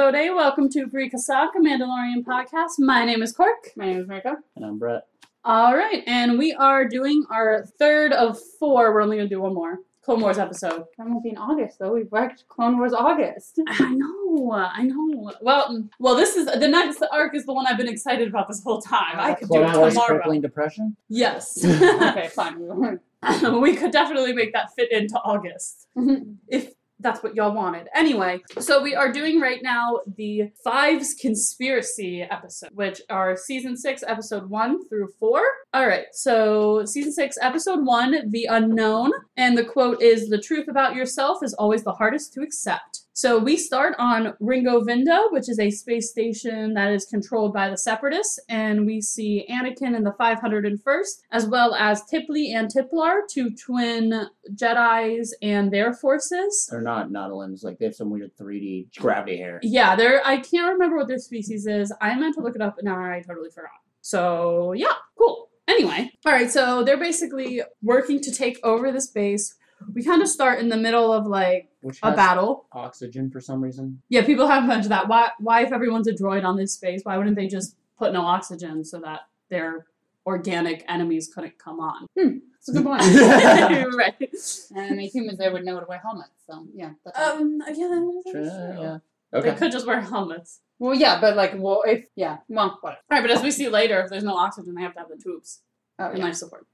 Fukui Vode, welcome to Free Kasaka Mandalorian podcast. My name is Cork. My name is Mariko. And I'm Brett. All right, and we are doing our third of four. We're only going to do one more Clone Wars episode. That won't be in August though. We've worked Clone Wars August. I know, I know. Well, well, this is the next arc is the one I've been excited about this whole time. I could do Clone it Wars tomorrow. crippling depression. Yes, okay, fine. we could definitely make that fit into August. if that's what y'all wanted. Anyway, so we are doing right now the Fives Conspiracy episode, which are season six, episode one through four. All right, so season six, episode one, The Unknown. And the quote is The truth about yourself is always the hardest to accept. So we start on Ringo Vinda, which is a space station that is controlled by the Separatists, and we see Anakin in the 501st, as well as Tiplee and Tiplar, two twin Jedi's and their forces. They're not Nautolans. Like they have some weird 3D gravity hair. Yeah, they're I can't remember what their species is. I meant to look it up, but now I totally forgot. So yeah, cool. Anyway, all right. So they're basically working to take over this space. We kind of start in the middle of like Which a has battle. oxygen for some reason. Yeah, people have mentioned that. Why? Why, if everyone's a droid on this space, why wouldn't they just put no oxygen so that their organic enemies couldn't come on? That's a good point. right. and the humans there would know to wear helmets. So yeah. That's Um. Yeah. that is True, true. yeah. They could just wear helmets. well, yeah, but like, well, if yeah, well, whatever. All right, but as we see later, if there's no oxygen, they have to have the tubes. Oh, and yeah. life support.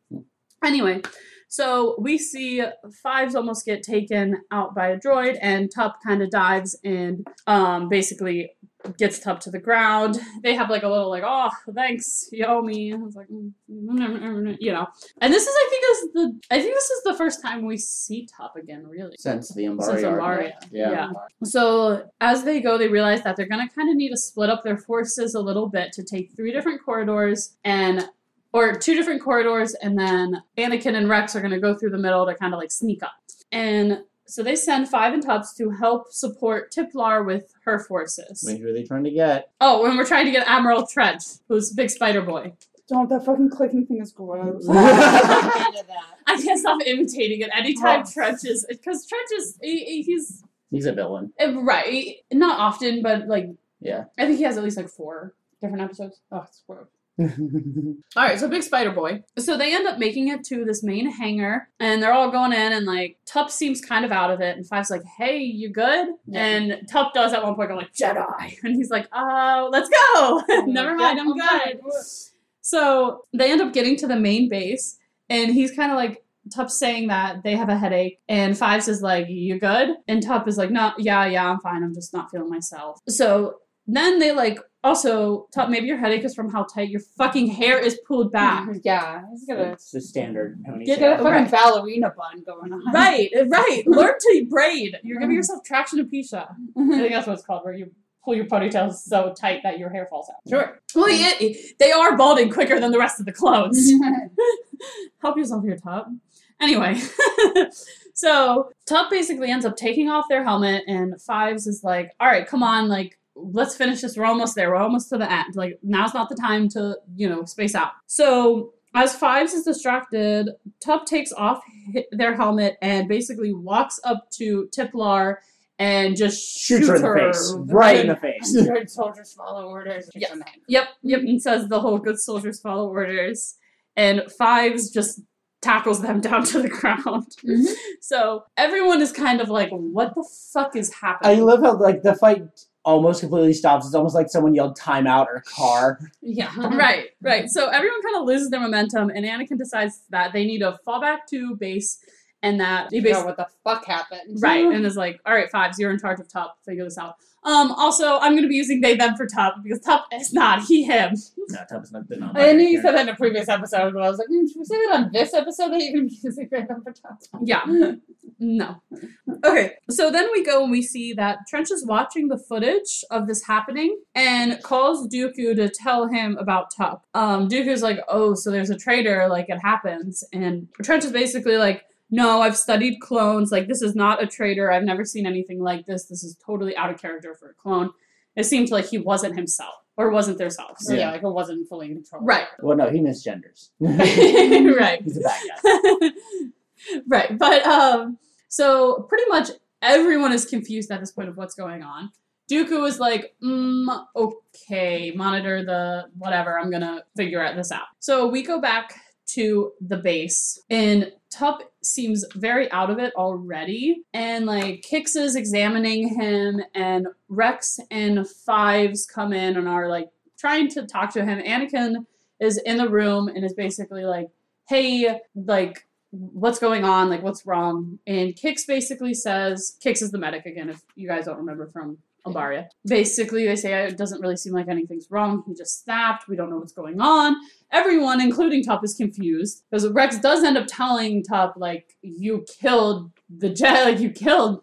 Anyway, so we see Fives almost get taken out by a droid, and Tup kind of dives and um, basically gets Tup to the ground. They have like a little like, oh, thanks, you owe me. I was like, mm, mm, you know. And this is, I think, is the I think this is the first time we see Tup again, really. Since the Umbara Since arc. Umbara. Yeah. Yeah. So as they go, they realize that they're gonna kind of need to split up their forces a little bit to take three different corridors and or two different corridors, and then Anakin and Rex are gonna go through the middle to kind of like sneak up. And so they send Five and Tubbs to help support Tiplar with her forces. Wait, who are they trying to get? Oh, and we're trying to get Admiral Trench, who's Big Spider Boy. Don't that fucking clicking thing is gross. I can't stop imitating it anytime Oh. Trench is because Trench is he, he- he's He's a villain. uh, right, not often, but like Yeah. I think he has at least like four different episodes. oh, it's gross. All right, so Big Spider Boy. So they end up making it to this main hangar, and they're all going in, and like Tup seems kind of out of it, and Five's like, "Hey, you good?" Yeah. And Tup does at one point go like Jedi, and he's like, "Oh, let's go. Never mind, I'm good." So they end up getting to the main base, and he's kind of like. Tup's saying that they have a headache, and Fives is like, "You good?" And Tup is like, "No, yeah, yeah, I'm fine. I'm just not feeling myself." So then they like also Tup, maybe your headache is from how tight your fucking hair is pulled back. Yeah, he's gonna it's the standard ponytail. get ponytail. a fucking Right. ballerina bun going on. Right, right. Learn to braid. You're giving mm-hmm. yourself traction alopecia. Mm-hmm. I think that's what it's called, where you pull your ponytail so tight that your hair falls out. Sure. Well, yeah, they are balding quicker than the rest of the clones. Help yourself here, Tup. Anyway, so Tup basically ends up taking off their helmet, and Fives is like, "All right, come on, like." Let's finish this. We're almost there. We're almost to the end. Like now's not the time to, you know, space out. So as Fives is distracted, Tup takes off their helmet and basically walks up to Tiplar and just Shoots her in the face. Right in the face. Good soldiers follow orders. Yeah. It's a man. Yep, yep, and says the whole good soldiers follow orders. And Fives just tackles them down to the ground. Mhm. So everyone is kind of like, what the fuck is happening?" I love how like the fight almost completely stops. It's almost like someone yelled timeout or car. Yeah. right, right. So everyone kind of loses their momentum, and Anakin decides that they need to fall back to base and that he Figure basically. out what the fuck happened. Right, and is like, all right, Fives, you're in charge of Tup. Figure this out. Um, also, I'm going to be using they them for Tup because Tup is not he him. No, Tup's not the non I knew you said that in a previous episode, but I was like, mm, should we say that on this episode that you're going to be using random for time? Yeah. No. Okay, so then we go and we see that Trench is watching the footage of this happening and calls Dooku to tell him about Tup. Um, Dooku's like, oh, so there's a traitor, like it happens. And Trench is basically like, no, I've studied clones. Like, this is not a traitor. I've never seen anything like this. This is totally out of character for a clone. It seemed like he wasn't himself or wasn't their selves. So, yeah. Yeah. like it wasn't fully in control. Right. Well, no, he misgenders. right. He's a bad guy. right. But um so pretty much everyone is confused at this point of what's going on. Dooku is like, mm, okay, monitor the whatever. I'm gonna figure out this out. So we go back to the base, and Tup seems very out of it already, and like Kix is examining him, and Rex and Fives come in and are like trying to talk to him. Anakin is in the room and is basically like, hey, like what's going on, like what's wrong. And Kix basically says, Kix is the medic again, if you guys don't remember from Albaria. Basically, they say it doesn't really seem like anything's wrong. He just snapped. We don't know what's going on. Everyone, including Tup, is confused because Rex does end up telling Tup, like, you killed the jet, like, you killed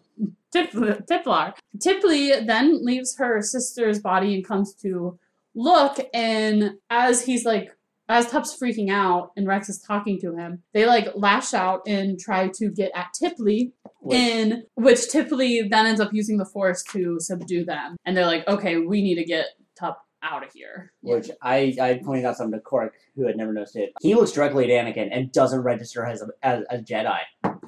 Tip- Tiplar. Tiplee then leaves her sister's body and comes to look, and as he's like, as Tup's freaking out and Rex is talking to him, they like lash out and try to get at Tiplee, Which- in which Tiplee then ends up using the force to subdue them. And they're like, okay, we need to get Tup out of here. Which I, I pointed out something to Cork, who had never noticed it. He looks directly at Anakin and doesn't register as a, as a Jedi.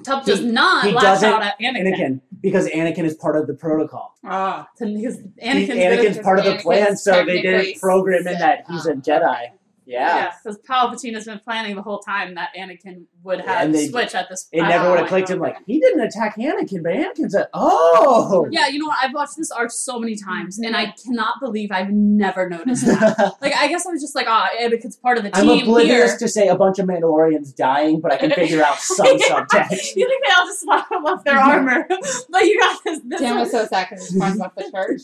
Tup does not he lash out at Anakin. Anakin, because Anakin is part of the protocol. Ah, because Anakin's, Anakin's part of the Anakin's plan, so they didn't program in that he's a Jedi. Yeah. because Palpatine has been planning the whole time that Anakin would Yeah, have and they- switch at this. It never would have clicked him like, he didn't attack Anakin, but Anakin's a. Oh! Yeah, you know what? I've watched this arc so many times, and I cannot believe I've never noticed that. like, I guess I was just like, ah, Anakin's part of the team. I'm team oblivious here. to say a bunch of Mandalorians dying, but I can figure out some Yeah. subtext. You think they all just left, off their armor, but you got this. this Dan one- was so sad because he's talking about the church.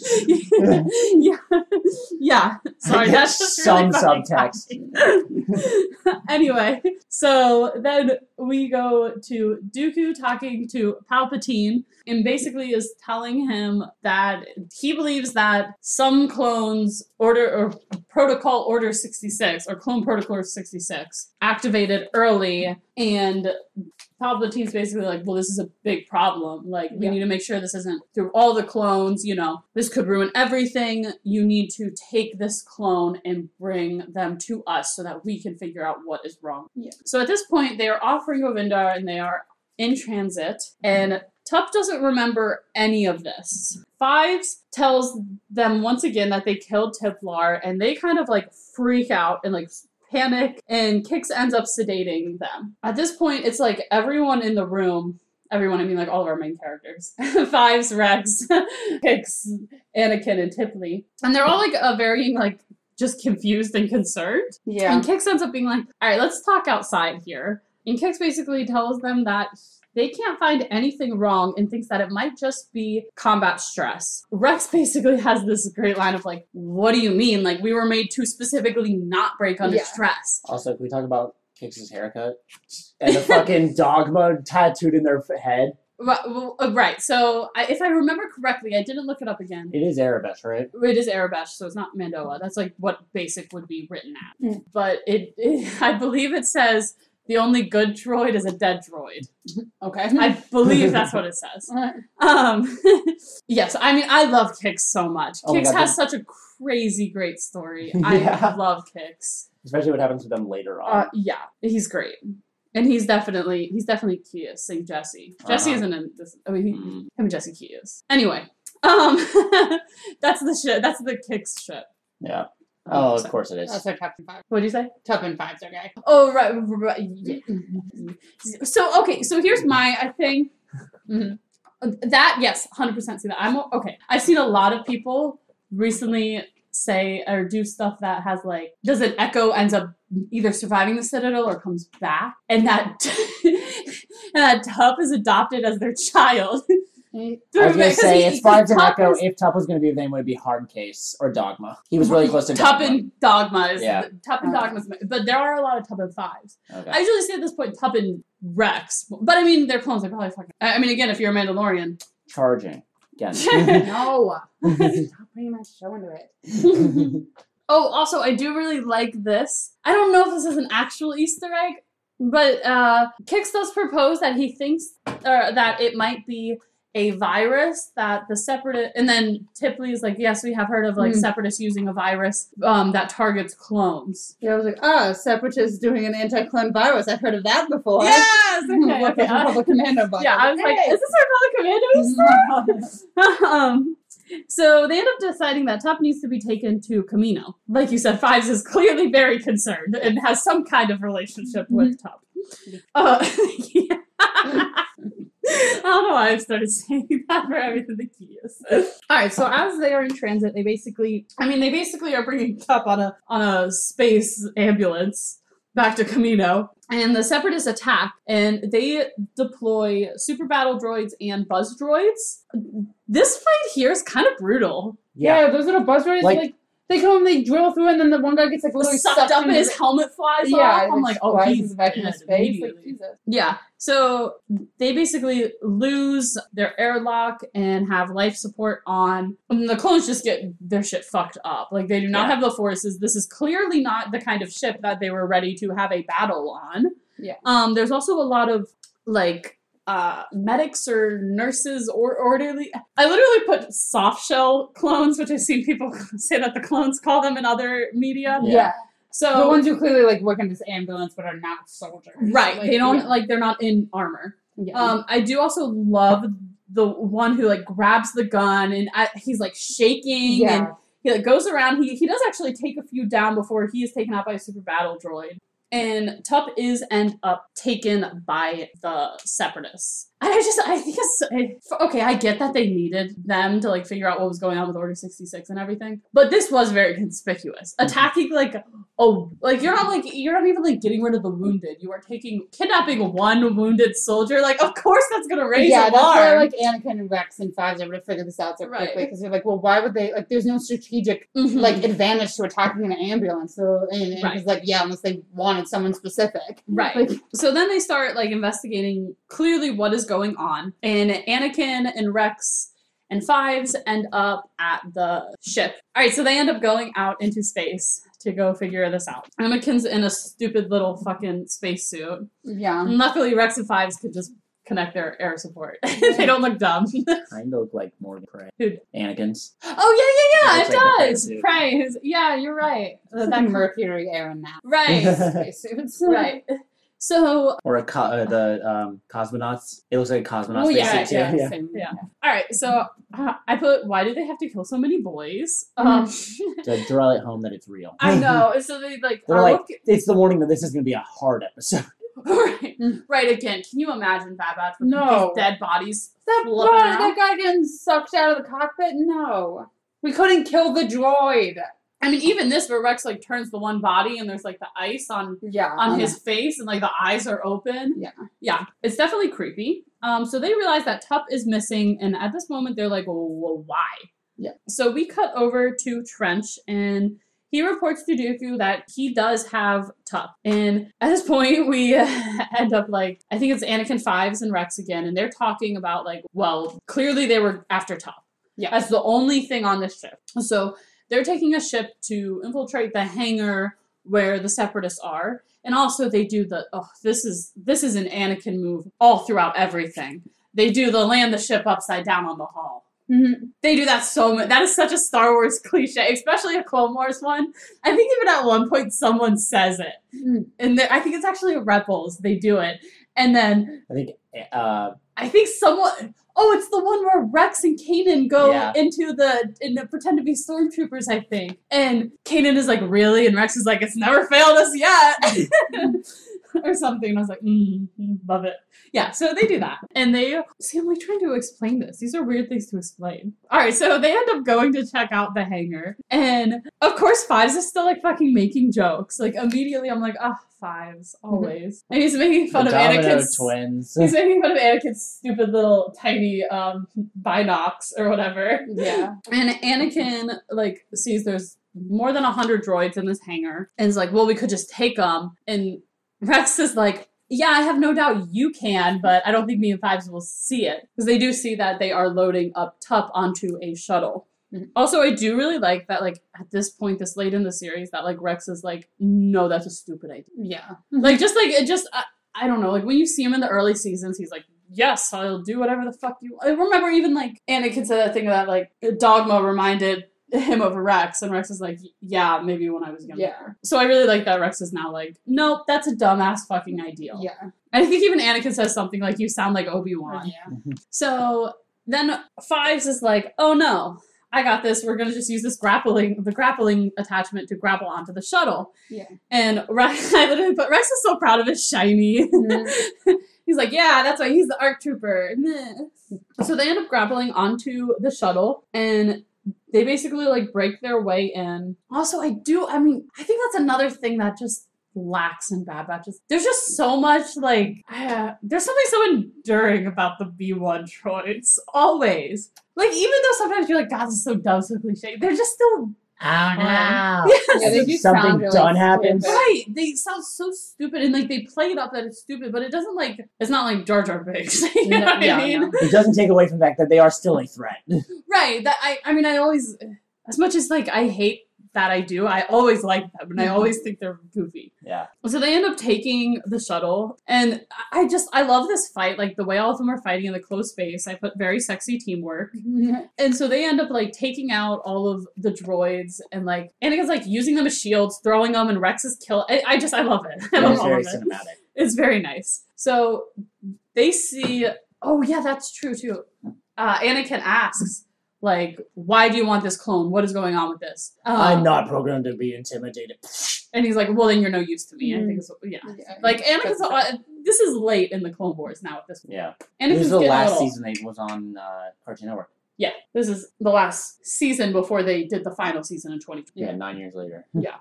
yeah, yeah. Sorry, that's just Some really subtext. anyway, so then we go to Dooku talking to Palpatine, and basically is telling him that he believes that some clones order or protocol order 66 or clone protocol 66 activated early and Palpatine's basically like, well, this is a big problem. Like, we Yeah. need to make sure this isn't through all the clones. You know, this could ruin everything. You need to take this clone and bring them to us so that we can figure out what is wrong. Yeah. So at this point, they are offering Govindar and they are in transit, and Tup doesn't remember any of this. Fives tells them once again that they killed Tiplar, and they kind of like freak out and like panic, and Kix ends up sedating them. At this point, it's like everyone in the room. Everyone, I mean, like all of our main characters. Fives, Rex, Kix, Anakin, and Tiplee. And they're all like a varying, like, just confused and concerned. Yeah. And Kix ends up being like, all right, let's talk outside here. And Kix basically tells them that they can't find anything wrong and thinks that it might just be combat stress. Rex basically has this great line of like, what do you mean? Like, we were made to specifically not break under Yeah. stress. Also, can we talk about Kix's haircut? And the fucking dogma tattooed in their head? Right, uh, right. So, I, if I remember correctly, I didn't look it up again. It is Aurebesh, right? It is Aurebesh, so it's not Mandoa. That's like what basic would be written at. Mm. But it, it, I believe it says the only good droid is a dead droid. Okay. I believe that's what it says. Um, yes, I mean I love Kix so much. Oh my Kix God, has such a crazy great story. I love Kix. Especially what happens to them later on. Uh, yeah, he's great. And he's definitely he's definitely kissing Jesse. Jesse Uh-huh. isn't in this. I mean, he, Mm. him and Jesse key is. Anyway, um, that's the shit. That's the Kix ship. yeah. Oh, So- of course it is. That's our top and five. What'd you say? Top and five's okay. Oh right, right. yeah. So okay, so here's my I think Mhm. that yes, hundred percent see that. I'm okay. I've seen a lot of people recently say or do stuff that has like does an echo ends up either surviving the citadel or comes back, and that and that Tup is adopted as their child. I was gonna say he- it's Fives and Echo. is- If Tup was gonna be his name, would it be Hardcase or Dogma? He was really close to Tup Dogma. and Dogma is Yeah. Tup and Dogma's, but there are a lot of Tup and fives. Okay. I usually say at this point Tup and Rex, but I mean they're clones. They're probably fucking. I I mean, again, if you're a Mandalorian, Charging again. No. Stop bringing my show into it. oh, also I do really like this. I don't know if this is an actual Easter egg, but uh, Kix does propose that he thinks uh, that it might be a virus that the separatist and then Tiplee is like, yes, we have heard of like Hmm. separatists using a virus um, that targets clones. Yeah, I was like, oh, Separatists doing an anti-clone virus. I've heard of that before. Yes, okay, What okay. Republic Commando. Yeah, I was like, is this our Republic Commando stuff? um, So they end up deciding that Tup needs to be taken to Kamino. Like you said, Fives is clearly very concerned and has some kind of relationship with Tup. Uh, yeah. I don't know why I started saying that for everything the key is. All right, so as they are in transit, they basically, I mean, they basically are bringing Tup on a on a space ambulance back to Kamino, and the Separatists attack, and they deploy super battle droids and buzz droids. This fight here is kind of brutal. Yeah, those little buzz droids, Like- like, they come, they drill through, and then the one guy gets like literally Sucked up, and his the- helmet flies yeah, off. it, I'm like, oh, he's back in his face. Like. Jesus. Yeah. So they basically lose their airlock and have life support on. And the clones just get their shit fucked up. Like they do not Yeah. have the forces. This is clearly not the kind of ship that they were ready to have a battle on. Yeah. Um. There's also a lot of like uh medics or nurses or orderly i literally put soft shell clones which i've seen people say that the clones call them in other media Yeah. Yeah. so the ones who clearly like work in this ambulance but are not soldiers. right Like, they don't yeah. like they're not in armor Yeah. Um, I do also love the one who like grabs the gun and I, he's like shaking and he like goes around. He he does actually take a few down before he is taken out by a super battle droid. And Tup is end up taken by the separatists. I just I think it's I, okay. I get that they needed them to like figure out what was going on with Order sixty six and everything, but this was very conspicuous. Attacking like oh like you're not like you're not even like getting rid of the wounded. You are taking kidnapping one wounded soldier. Like of course that's gonna raise yeah, that's why like Anakin and Rex and Fives are able to figure this out so Right. quickly because they're like, well, why would they like? There's no strategic Mhm. like advantage to attacking an ambulance. So and, and Right. it's like, yeah, unless they wanted someone specific. Right. Like, So then they start like investigating clearly what is going on, and Anakin and Rex and Fives end up at the ship. All right, so they end up going out into space to go figure this out. Anakin's in a stupid little fucking spacesuit. yeah. Luckily, Rex and Fives could just connect their air support. they don't look dumb. Kind of look like Morgan Prey. Who- Anakin's. oh yeah, yeah, yeah, It it, looks like the does. suit. Yeah, you're right. That That- Mercury air and that. right. spacesuits. right. So Or a co- uh, the um, cosmonauts. It looks like a cosmonaut Oh yeah, yeah, too. Yeah. same. Yeah. All right, so uh, I put why do they have to kill so many boys? Um, To draw it home that it's real. I know. So they like They're like, looking- it's the warning that this is going to be a hard episode. right, Mm. right again. Can you imagine Bad Batch with No. these dead bodies? That, Flipping guy, out. that guy getting sucked out of the cockpit? No. We couldn't kill the droid. I mean, even this where Rex like turns the one body and there's like the ice on Yeah. on his face and like the eyes are open. Yeah. yeah, it's definitely creepy. Um, so they realize that Tup is missing, and at this moment they're like, well, well why? Yeah. So we cut over to Trench and. He reports to Dooku that he does have Tup. And at this point, we end up like, I think it's Anakin Fives and Rex again, and they're talking about, like, well, clearly they were after Tup. Yeah. That's the only thing on this ship. So they're taking a ship to infiltrate the hangar where the separatists are and also they do the oh this is this is an anakin move all throughout everything they do the land the ship upside down on the hull Mhm. they do that so much that is such a star wars cliche especially a clone wars one i think even at one point someone says it Mm. and there- i think it's actually rebels they do it and then I think uh, I think someone. Oh, it's the one where Rex and Kanan go Yeah. into the and pretend to be stormtroopers. I think, and Kanan is like, "Really?" and Rex is like, "It's never failed us yet," or something. And I was like, mm, mm, "Love it." Yeah, so they do that, and they see. I'm like trying to explain this. These are weird things to explain. All right, so they end up going to check out the hangar, and of course, Fives is still like fucking making jokes. Like immediately, I'm like, "Ah, Fives, always," and he's making fun the of Anakin's twins. He's making fun of Anakin's stupid little tiny um binocs or whatever. Yeah. And Anakin like sees there's more than a hundred droids in this hangar and is like, well, we could just take them. And Rex is like, yeah, I have no doubt you can, but I don't think me and Fives will see it because they do see that they are loading up Tup onto a shuttle. Mhm. Also, I do really like that, like at this point, this late in the series, that like Rex is like, no, that's a stupid idea Yeah. like just like it just I, I don't know like when you see him in the early seasons he's like yes i'll do whatever the fuck you i remember even like anakin said that thing that like dogma reminded him over rex and rex is like yeah maybe when i was younger Yeah. so i really like that rex is now like nope that's a dumbass fucking ideal Yeah. and i think even anakin says something like you sound like obi-wan Yeah. Mm-hmm. so then Fives is like, oh no, I got this. We're gonna just use this grappling, the grappling attachment to grapple onto the shuttle. Yeah. And Rex, I literally but Rex is so proud of his shiny. Mm-hmm. he's like, yeah, that's why he's the ARC trooper. So they end up grappling onto the shuttle and they basically like break their way in. Also, I do, I mean, I think that's another thing that just lacks in Bad Batches. There's just so much like, uh, there's something so enduring about the B1 droids. Always. Like, even though sometimes you're like, God, this is so dumb, so cliche, they're just still Oh no. Yeah, they do Something sound really done happens. Right, they sound so stupid, and like they play it up that it's stupid, but it doesn't like it's not like Jar Jar Binks. you know No, what yeah, I mean? no. It doesn't take away from the fact that they are still a threat. Right. That I, I mean, I always, as much as like I hate that I do, I always like them, and I always think they're goofy. Yeah. So they end up taking the shuttle, and I just I love this fight, like the way all of them are fighting in the close space. I put very sexy teamwork. And so they end up like taking out all of the droids and like Anakin's like using them as shields, throwing them, and Rex is kill. I, I just I love it. I love all very of it. cinematic. It's very nice. So they see. Oh yeah, that's true too. Uh, Anakin asks like, "Why do you want this clone? What is going on with this?" Um, I'm not programmed to be intimidated. And he's like, "Well, then you're no use to me." I Mm. think it's yeah. Yeah. Like Anakin's. That's- Uh, this is late in the Clone Wars now. At this point, Yeah. Anakin's This is the last little- season they was on uh, Cartoon Network. Yeah, this is the last season before they did the final season in 2020. Yeah, nine years later. Yeah.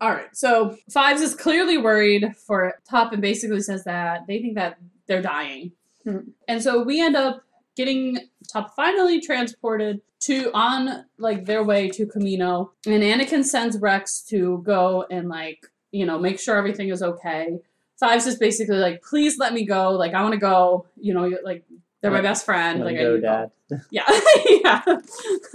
All right, so Fives is clearly worried for Tup and basically says that they think that they're dying. Hmm. And so we end up getting Tup finally transported to on like their way to Kamino. And Anakin sends Rex to go and like, you know, make sure everything is okay. Fives is basically like, please let me go. Like, I want to go. You know, you're, like, they're my best friend. Let like, I go, need to go. Dad. Yeah, yeah,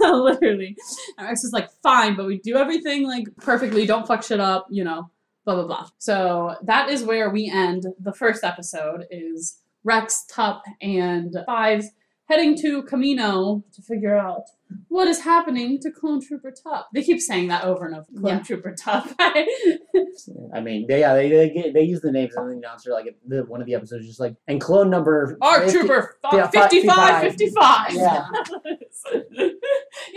literally. And Rex is like, fine, but we do everything like perfectly. Don't fuck shit up, you know. Blah blah blah. So that is where we end the first episode. Is Rex, Tup, and Fives heading to Kamino to figure out what is happening to Clone Trooper Tup. They keep saying that over and over. Clone Yeah. Trooper Tup. I mean, they, yeah, they they, get, they use the names and the announcer like the, one of the episodes just like and clone number. Arc 50 Trooper yeah, fi- 55, 55. 55. Yeah. yeah,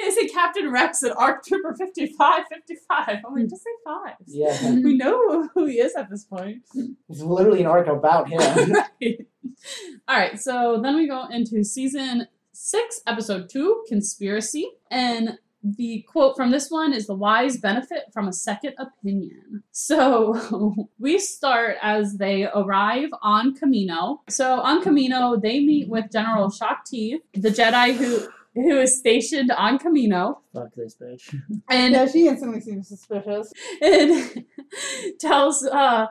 they say Captain Rex and Arc Trooper 55, 55. I'm like, just say five. Yeah, We know who he is at this point. it's literally an arc about him. right. All right, so then we go into season six, episode two, Conspiracy. And the quote from this one is The wise benefit from a second opinion. So we start as they arrive on Kamino. So on Kamino, they meet with General Shaak Ti, the Jedi who. Who is stationed on Kamino Fuck this bitch. and yeah, she instantly seems suspicious. and tells uh,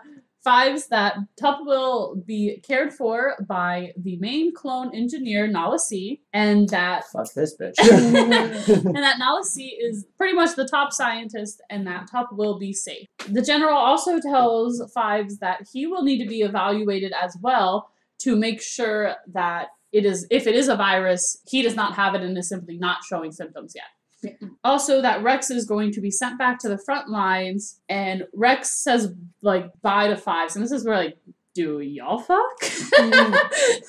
Fives that Tup will be cared for by the main clone engineer Nala Se, and that Fuck this bitch. and that Nala Se is pretty much the top scientist, and that Tup will be safe. The general also tells Fives that he will need to be evaluated as well to make sure that it is if it is a virus, he does not have it and is simply not showing symptoms yet. Also, that Rex is going to be sent back to the front lines, and Rex says like bye to Fives, and this is where like, do y'all fuck? this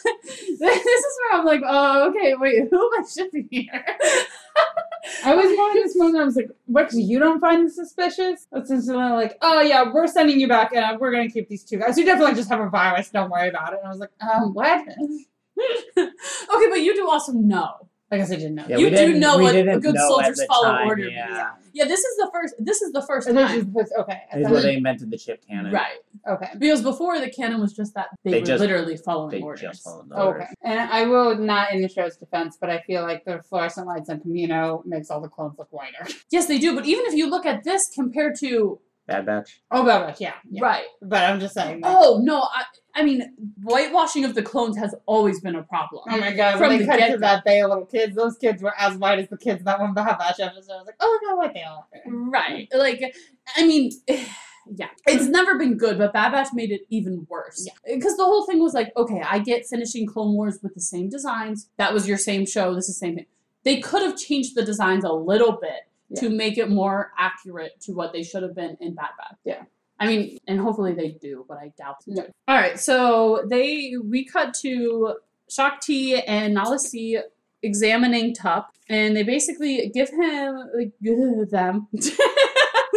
is where I'm like, oh, okay, wait, who am I shipping here? I was going this moment. I was like, "Rex, you don't find this suspicious?" Essentially, like, "Oh yeah, we're sending you back, and we're gonna keep these two guys. You definitely just have a virus. Don't worry about it." And I was like, "Um, what?" okay, but you do also know. I guess I didn't know. Yeah, You do didn't- know what a good soldiers follow time, order. Yeah, Yeah, this is the first. This is the first And then time. she's just- okay. I is where they invented the chip cannon. Right, Okay. because before the cannon was just that they, They were just- literally following They orders. just followed the orders. Okay. And I will not in the show's defense, but I feel like the fluorescent lights on Kamino makes all the clones look whiter. Yes, they do. But even if you look at this compared to Bad Batch. Oh, Bad but, yeah, yeah. right, But I'm just saying. That. oh no, I, I mean whitewashing of the clones has always been a problem. Oh my god, From when the cut to that of little kids, those kids were as white as the kids that one Bad Batch episode. I was like, oh no, what they all are. Right. Like, I mean, yeah. It's never been good, but Bad Batch made it even worse. Yeah. Because the whole thing was like, okay, I get finishing Clone Wars with the same designs. That was your same show. This is the same thing. They could have changed the designs a little bit to make it more accurate to what they should have been in Bad Batch. Yeah. I mean, and hopefully they do, but I doubt they No. All right, so they we cut to Shaak Ti and Nala Se examining Tup, and they basically give him like them.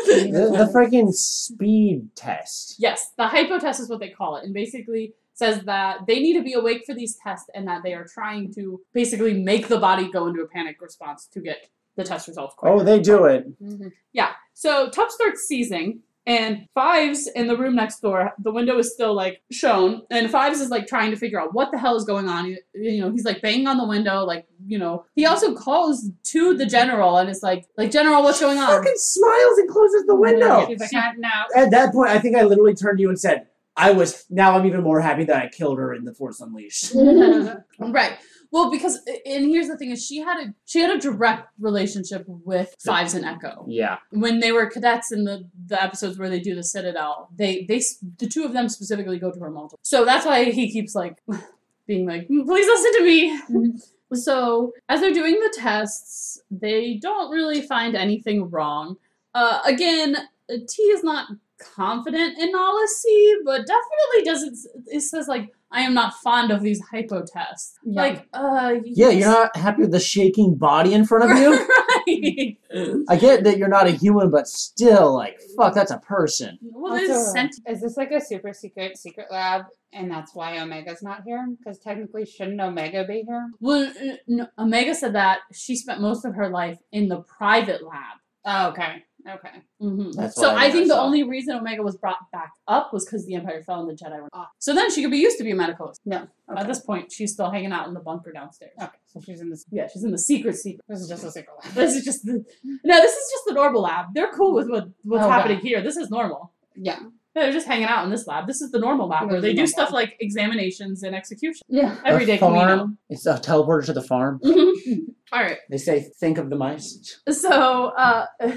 The, the freaking speed test. yes, the hypo test is what they call it, and basically says that they need to be awake for these tests and that they are trying to basically make the body go into a panic response to get the test results quicker. Oh, they do it. Mm-hmm. Yeah. So Tup starts seizing, and Fives in the room next door, the window is still like shown, and Fives is like trying to figure out what the hell is going on. You, you know, he's like banging on the window, like you know. He also calls to the general and it's like, like General, what's going on? Fucking smiles and closes the window. She's like, "Ah, no. At that point, I think I literally turned to you and said, "I was." Now I'm even more happy that I killed her in the Force Unleashed. right. Well, because and here's the thing: is she had a she had a direct relationship with Fives and Echo. Yeah. when they were cadets in the the episodes where they do the Citadel, they they the two of them specifically go to her multiple. So that's why he keeps like being like, "Mm, please listen to me. so as they're doing the tests, they don't really find anything wrong. Uh, again, T is not confident in Nala Se, but definitely doesn't. It says like, I am not fond of these hypo tests. Yeah. Like, uh, Yeah, you're not happy with the shaking body in front of you. right. I get that you're not a human, but still, like, fuck, that's a person. Well, there's Also, sent- is this like a super secret secret lab, and that's why Omega's not here? Because technically, shouldn't Omega be here? Well, uh, no, Omega said that she spent most of her life in the private lab. Oh, okay, okay. hmm That's So I I think the saw. only reason Omega was brought back up was because the Empire fell and the Jedi were off. So then she could be used to be a medical. assistant. No, okay. At this point, she's still hanging out in the bunker downstairs. okay. So she's in this. Yeah, she's in the secret secret. This is just a secret lab. This is just the no. This is just the normal lab. They're cool with what what's Oh, happening wow. here. This is normal. Yeah, They're just hanging out in this lab. This is the normal lab where they do normal. stuff like examinations and execution. yeah. Every The day Kamino. farm. It's a teleporter to the farm. All right. They say, think of the mice. So, uh,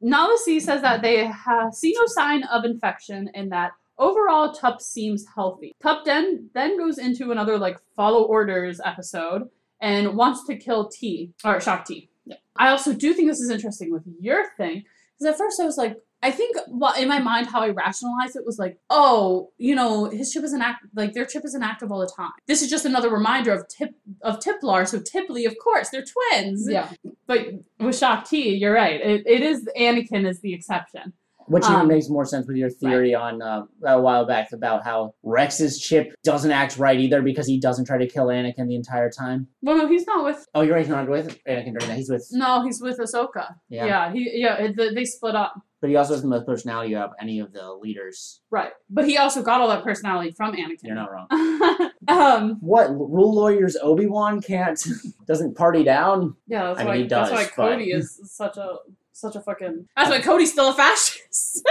Nala Se says that they ha- see no sign of infection and that overall Tup seems healthy. Tup then then goes into another like follow orders episode and wants to kill T or Shaak Ti. Yeah. I also do think this is interesting with your thing because at first I was like. I think what in my mind how I rationalized it was like, oh, you know, his chip isn't act like their chip isn't active all the time. This is just another reminder of Tip of Tiplar. So Tiplee, of course, they're twins. Yeah. But with Shaak Ti, you're right. It, it is Anakin is the exception. Which Um, even makes more sense with your theory on uh, a while back about how Rex's chip doesn't act right either because he doesn't try to kill Anakin the entire time. Well, no, he's not with. Oh, you're right. He's not with Anakin during that. He's with. No, he's with Ahsoka. Yeah. Yeah, he yeah. They split up. But he also has the most personality of any of the leaders. Right, but he also got all that personality from Anakin. You're not wrong. um. What rule lawyers Obi Wan can't doesn't party down? Yeah, that's I mean, why. he that's why does, Cody but- is such a such a fucking. That's why Cody's still a fascist.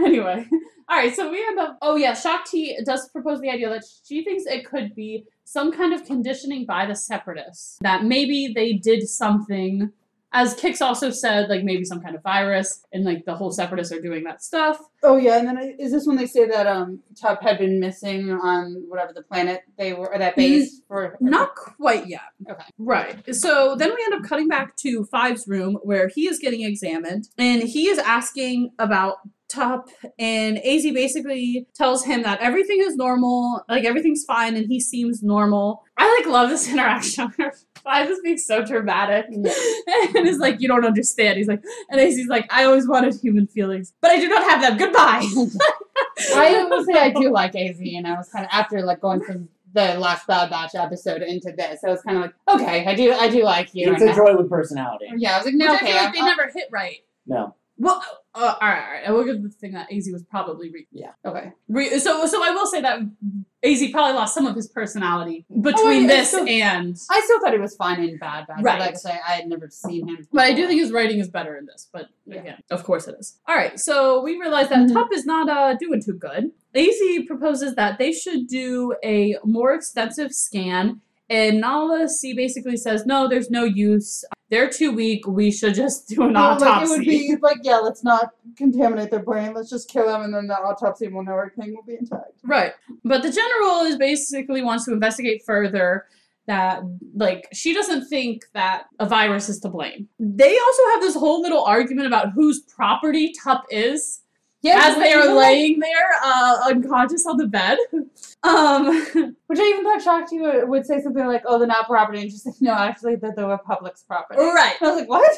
anyway, all right. So we end up. Oh yeah, Shaak Ti does propose the idea that she thinks it could be some kind of conditioning by the Separatists. That maybe they did something. As Kix also said, like maybe some kind of virus, and like the whole Separatists are doing that stuff. Oh yeah, and then I- is this when they say that um Tup had been missing on whatever the planet they were or that base for? Not quite yet. Okay. Right. So then we end up cutting back to Five's room where he is getting examined and he is asking about Tup and AZ basically tells him that everything is normal, like everything's fine and he seems normal. I like love this interaction where Five is being so dramatic Yeah. and is like, you don't understand. He's like, and AZ's like, I always wanted human feelings, but I do not have them. Goodbye. I will say I do like AZ, and I was kind of after like going from the last Bad Batch episode into this, I was kind of like, okay, I do, I do like you. It's a droid with personality. yeah, I was like, Which no, I feel like I- they I- never hit right. No. Well, uh, all right, all right. I will give the thing that AZ was probably re- yeah okay. re- so. So I will say that AZ probably lost some of his personality between yeah, this so- and. I still thought he was fine in Bad Batch. Right. But like I say, I had never seen him. But I do think his writing is better in this. But Yeah. again, of course it is. All right, so we realize that Mhm. Tup is not uh, doing too good. AZ proposes that they should do a more extensive scan, and Nala Se basically says, "No, there's no use. They're too weak. We should just do an Well, like, autopsy." it would be like, yeah, let's not contaminate their brain. Let's just kill them, and then the autopsy will know everything will be intact. Right. But the general is basically wants to investigate further that like she doesn't think that a virus is to blame. They also have this whole little argument about whose property Tup is. Yeah, as they are laying there uh, unconscious on the bed. Um, Which I even thought Shaak Ti would, would say something like, "Oh, they're not property," and she's like, "No, actually, that they were public's property." right. I was like, "What?"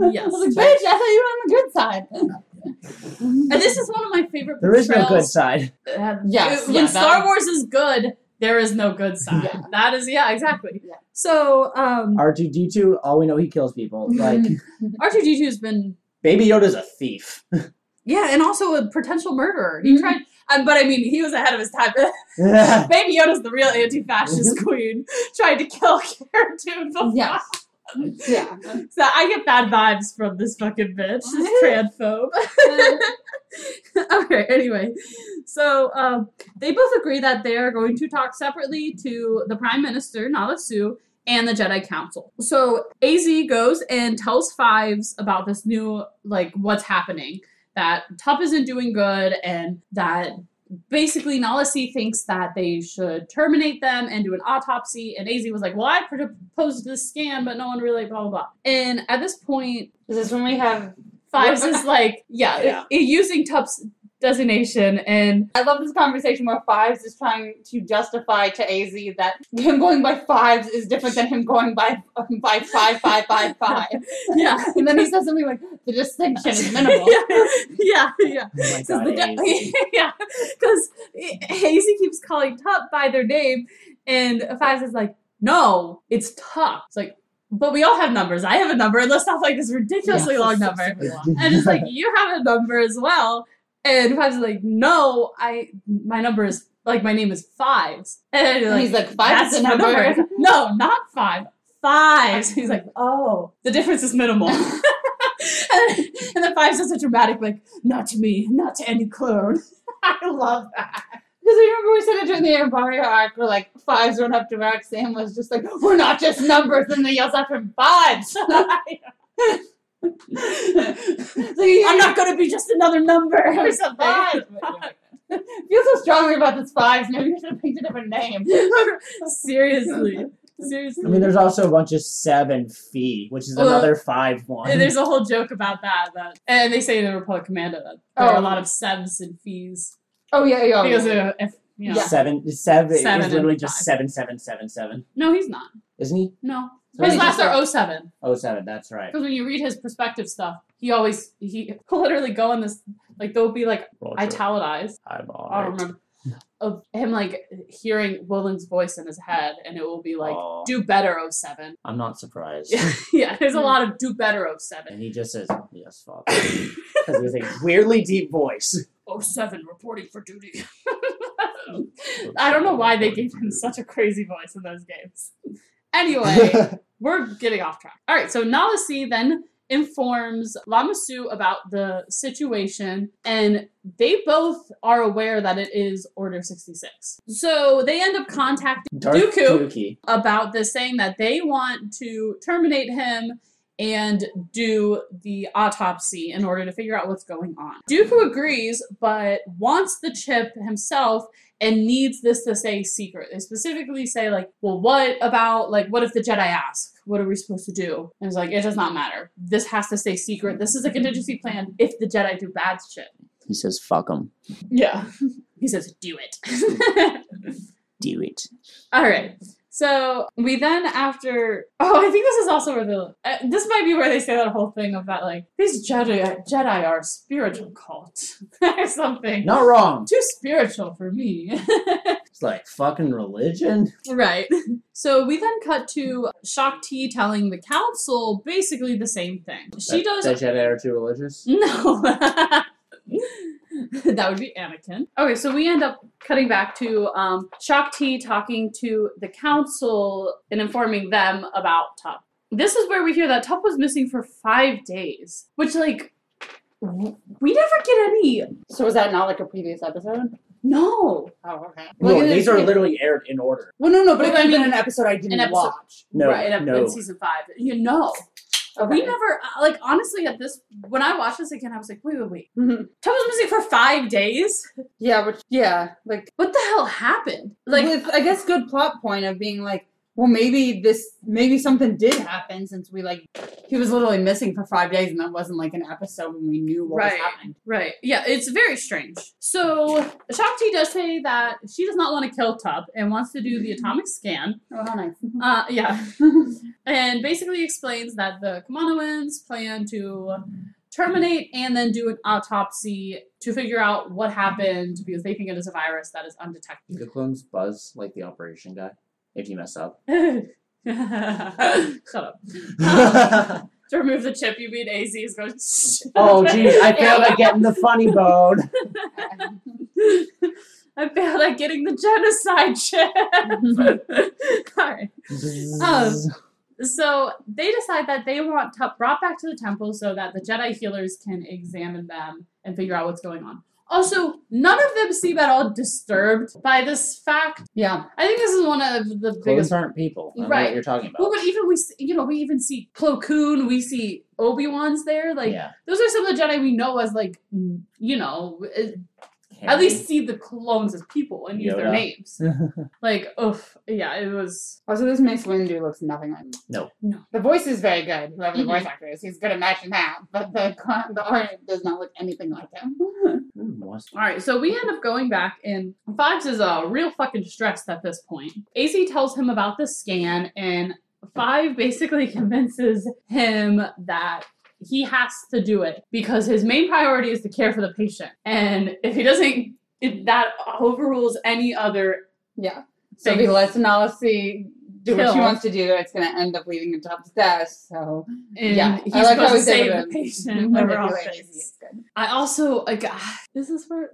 Yes. I was like, "Bitch, I thought you were on the good side." And this is one of my favorite There is no good side. Uh, Yes, when yeah, Star that- Wars is good, there is no good side. Yeah. That is, yeah, exactly. Yeah. So, um, R2D2, all we know he kills people. Like, R2D2 has been, Baby Yoda's a thief. Yeah, and also a potential murderer. He Mhm. tried, um, but I mean, he was ahead of his time. yeah. Baby Yoda's the real anti-fascist queen. Tried to kill Cara Dune yes. Yeah. So I get bad vibes from this fucking bitch, this transphobe. okay, anyway. So um, they both agree that they are going to talk separately to the Prime Minister, Nala Su, and the Jedi Council. So AZ goes and tells Fives about this new, like, what's happening. That Tup isn't doing good and that basically Nala Se thinks that they should terminate them and do an autopsy. And AZ was like, well, I proposed this scan, but no one really, blah, blah, blah. And at this point, this Is this when we have? Fives is like, yeah, Yeah. i- using Tup's designation, and I love this conversation where Fives is trying to justify to AZ that him going by fives is different than him going by by five five five five. yeah, And then he says something like, "The distinction is minimal." yeah, yeah, yeah. Oh my 'Cause god, the AZ. yeah, because Hazy keeps calling Tup by their name, and Fives is like, "No, it's Tup." It's like, but we all have numbers. I have a number, and let's not like this ridiculously long number. And it's like, you have a number as well. And Fives is like, no, I my number is like my name is Fives. And, And he's like, "Fives is a my number." no, not five. Fives. He's like, oh, the difference is minimal. and, and then Fives is a dramatic, like, not to me, not to any clone. I love that. Because I remember we said it during the Empire arc where like fives went up to Roxanne was just like, we're not just numbers, and they yells after him, fives. So you, I'm not gonna be just another number or something. fives. feel so strongly about this fives. Maybe you should have picked a different name. Seriously. Seriously. I mean, there's also a bunch of seven fee, which is Well, another five one. And there's a whole joke about that. That and they say in the Republic Commando that there are Oh. a lot of sevs and fees Oh yeah, yeah. because yeah. uh, if you know, Yeah. Seven, seven, Seven is literally just five. seven, seven, seven, seven, no, he's not. isn't he? No, So his last are like- 07. Oh, seven. That's right. Because when you read his perspective stuff, he always he literally go in this like there'll be like Roger. italicized. Eyeball. I don't remember of him like hearing Willen's voice in his head, and it will be like Oh. do better 07. I'm not surprised. Yeah, yeah. There's a mm. lot of do better 07. And he just says, "Yes, father," because he has a weirdly deep voice. 07 reporting for duty. I don't know why they gave him such a crazy voice in those games. Anyway, we're getting off track. All right, so Nala Se then informs Lama Su about the situation, and they both are aware that it is Order 66. So they end up contacting Darth Dooku Dookie. about this, saying that they want to terminate him and do the autopsy in order to figure out what's going on. Dooku agrees, but wants the chip himself and needs this to stay secret. They specifically say, like, well, what about, like, what if the Jedi ask? What are we supposed to do? And it's like, it does not matter. This has to stay secret. This is a contingency plan if the Jedi do bad shit. He says, "Fuck them. Yeah. He says, do it. do it." All right. So we then, after oh, I think this is also where the uh, this might be where they say that whole thing of that like these Jedi Jedi are a spiritual cult or something. Not wrong. Too spiritual for me. It's like fucking religion. right. So we then cut to Shaak Ti telling the council basically the same thing. She That- does That Jedi are too religious. No. that would be Anakin. Okay, so we end up cutting back to um, Shaak Ti talking to the council and informing them about Tup. This is where we hear that Tup was missing for five days, which, like, we never get any. So was that not like a previous episode? No. Oh, okay. No, these are it- literally aired in order. Well, no, no, but it Well, I could have been mean, an episode I didn't an episode- watch. No, right, in, no. in season five. You know. Okay. We never, uh, like, honestly, at this, when I watched this again, I was like, wait, wait, wait. Mhm. Tup was missing for five days? Yeah, which yeah, like What the hell happened? Like, with I guess good plot point of being like well, maybe this, maybe something did happen since we like, he was literally missing for five days, and that wasn't like an episode when we knew what Right. was happening. Right. Yeah, it's very strange. So Shaak Ti does say that she does not want to kill Tup and wants to do the atomic scan. Oh, how nice. Uh, yeah. and basically explains that the Kaminoans plan to terminate and then do an autopsy to figure out what happened because they think it is a virus that is undetected. Do the clones buzz like the operation guy if you mess up? Shut up. to remove the chip, you mean AZ is going. oh, geez, I failed at getting the funny bone. I failed at getting the genocide chip. Alright. Um, So they decide that they want Tup brought back to the temple so that the Jedi healers can examine them and figure out what's going on. Also, none of them seem at all disturbed by this fact. yeah. I think this is one of the Clones biggest. aren't people. I don't know Right. what you're talking about. Well, but even we, see- you know, we even see Plo Koon, we see Obi Wan's there. Like yeah. those are some of the Jedi we know as like, you know, eh, at least see the clones as people and use their names. Like, oof, yeah, it was. Also, this Mace Windu looks nothing like him. No. No. The voice is very good, whoever the Mhm. voice actor is. He's good at matching that, but the, the art does not look anything like him. All right, so we end up going back, and Fives is uh, real fucking stressed at this point. Az tells him about the scan, and Five basically convinces him that he has to do it because his main priority is to care for the patient, and if he doesn't, it, that overrules any other Yeah. So if thing. he lets Nala Se do what she wants to do, it's going to end up leading to Tup's death. So And Yeah, I he's like how to save the patient. over all manipulate things. Izzy. I also like ah, this is where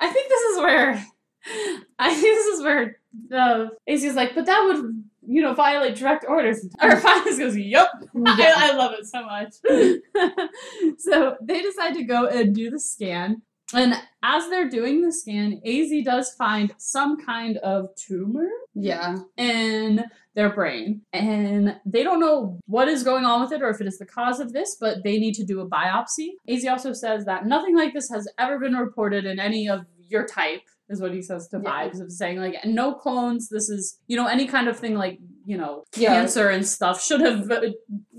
I think this is where I think this is where the AC is like, but that would you know violate direct orders. Or Finance goes, "Yup, I, I love it so much." so they decide to go and do the scan, and as they're doing the scan, Az does find some kind of tumor Yeah. in their brain. And they don't know what is going on with it or if it is the cause of this, but they need to do a biopsy. AZ also says that nothing like this has ever been reported in any of your type. Is what he says to Yeah. Fives of saying like no clones. This is you know any kind of thing like you know Yeah. cancer and stuff should have uh,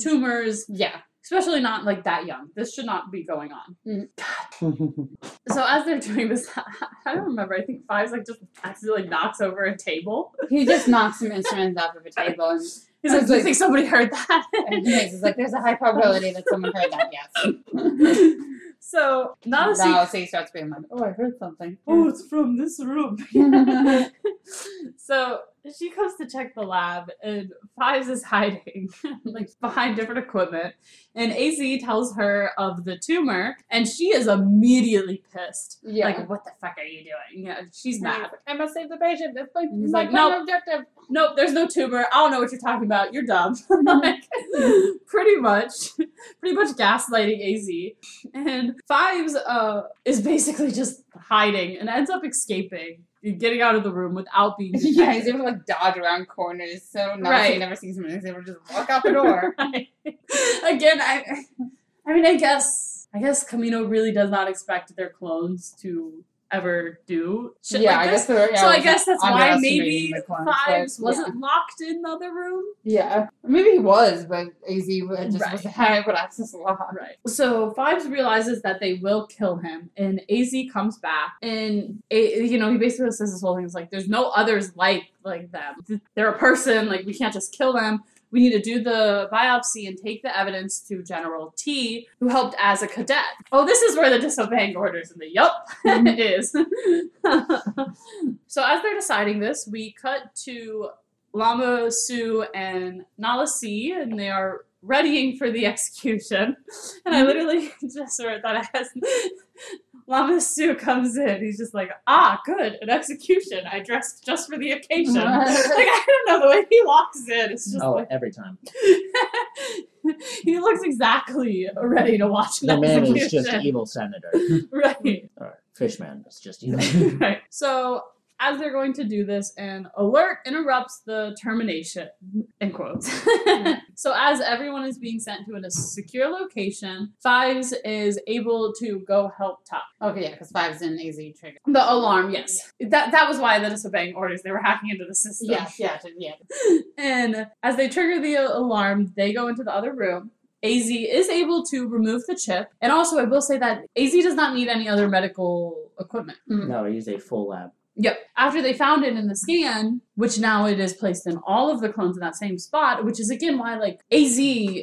tumors, Yeah. especially not like that young. This should not be going on. Mm. So as they're doing this, I don't remember. I think Fives like just accidentally knocks over a table. He just knocks some instruments off of a table and, He's like, "Do you think somebody heard that?" and he makes it's like there's a high probability that someone heard that, yes. So not a secret. Nala Se starts being like, Oh, I heard something. Oh, it's from this room. so she comes to check the lab, and Fives is hiding, like behind different equipment. And Az tells her of the tumor, and she is immediately pissed. yeah. Like, what the fuck are you doing? Yeah, she's mad. I must save the patient. That's my, he's like, "Nope." objective. Nope, there's no tumor. I don't know what you're talking about. You're dumb. like, pretty much, pretty much gaslighting Az. And Fives uh, is basically just hiding and ends up escaping, getting out of the room without being detected. yeah, he's able to like dodge around corners, so Nala Se Right. never sees him and he's able to just walk out the door. Right. Again, I, I mean, I guess, I guess Kamino really does not expect their clones to ever do shit yeah, like I guess yeah, so I guess that's why maybe but, Fives wasn't locked in the other room. Yeah, maybe he was, but Az just Right. was had would access a lot. Right. So Fives realizes that they will kill him, and Az comes back, and A- you know he basically says this whole thing is like, "There's no others like like them. They're a person. Like we can't just kill them. We need to do the biopsy and take the evidence to General Ti, who helped as a cadet. Oh, this is where the disobeying orders in the yup mm-hmm. is. so as they're deciding this, we cut to Lama Su and Nala Se, and they are readying for the execution. And I mm-hmm. literally just wrote that as Lama comes in. He's just like, ah, good, an execution. I dressed just for the occasion. like, I don't know, the way he walks in, it's just oh, like, every time. he looks exactly ready to watch an The man execution. is just evil senator. Right. or Fishman is just evil. right. So as they're going to do this, an alert interrupts the termination, End quotes. Hmm. so, as everyone is being sent to a secure location, Fives is able to go help Tup. Okay, yeah, because five's in AZ trigger. The alarm, yes. That that was why they're disobeying orders. They were hacking into the system. Yes, yeah, yeah. And as they trigger the alarm, they go into the other room. AZ is able to remove the chip. And also, I will say that AZ does not need any other medical equipment. Mm-hmm. No, he's a full lab. Yep. After they found it in the scan, which now it is placed in all of the clones in that same spot, which is again why, like, AZ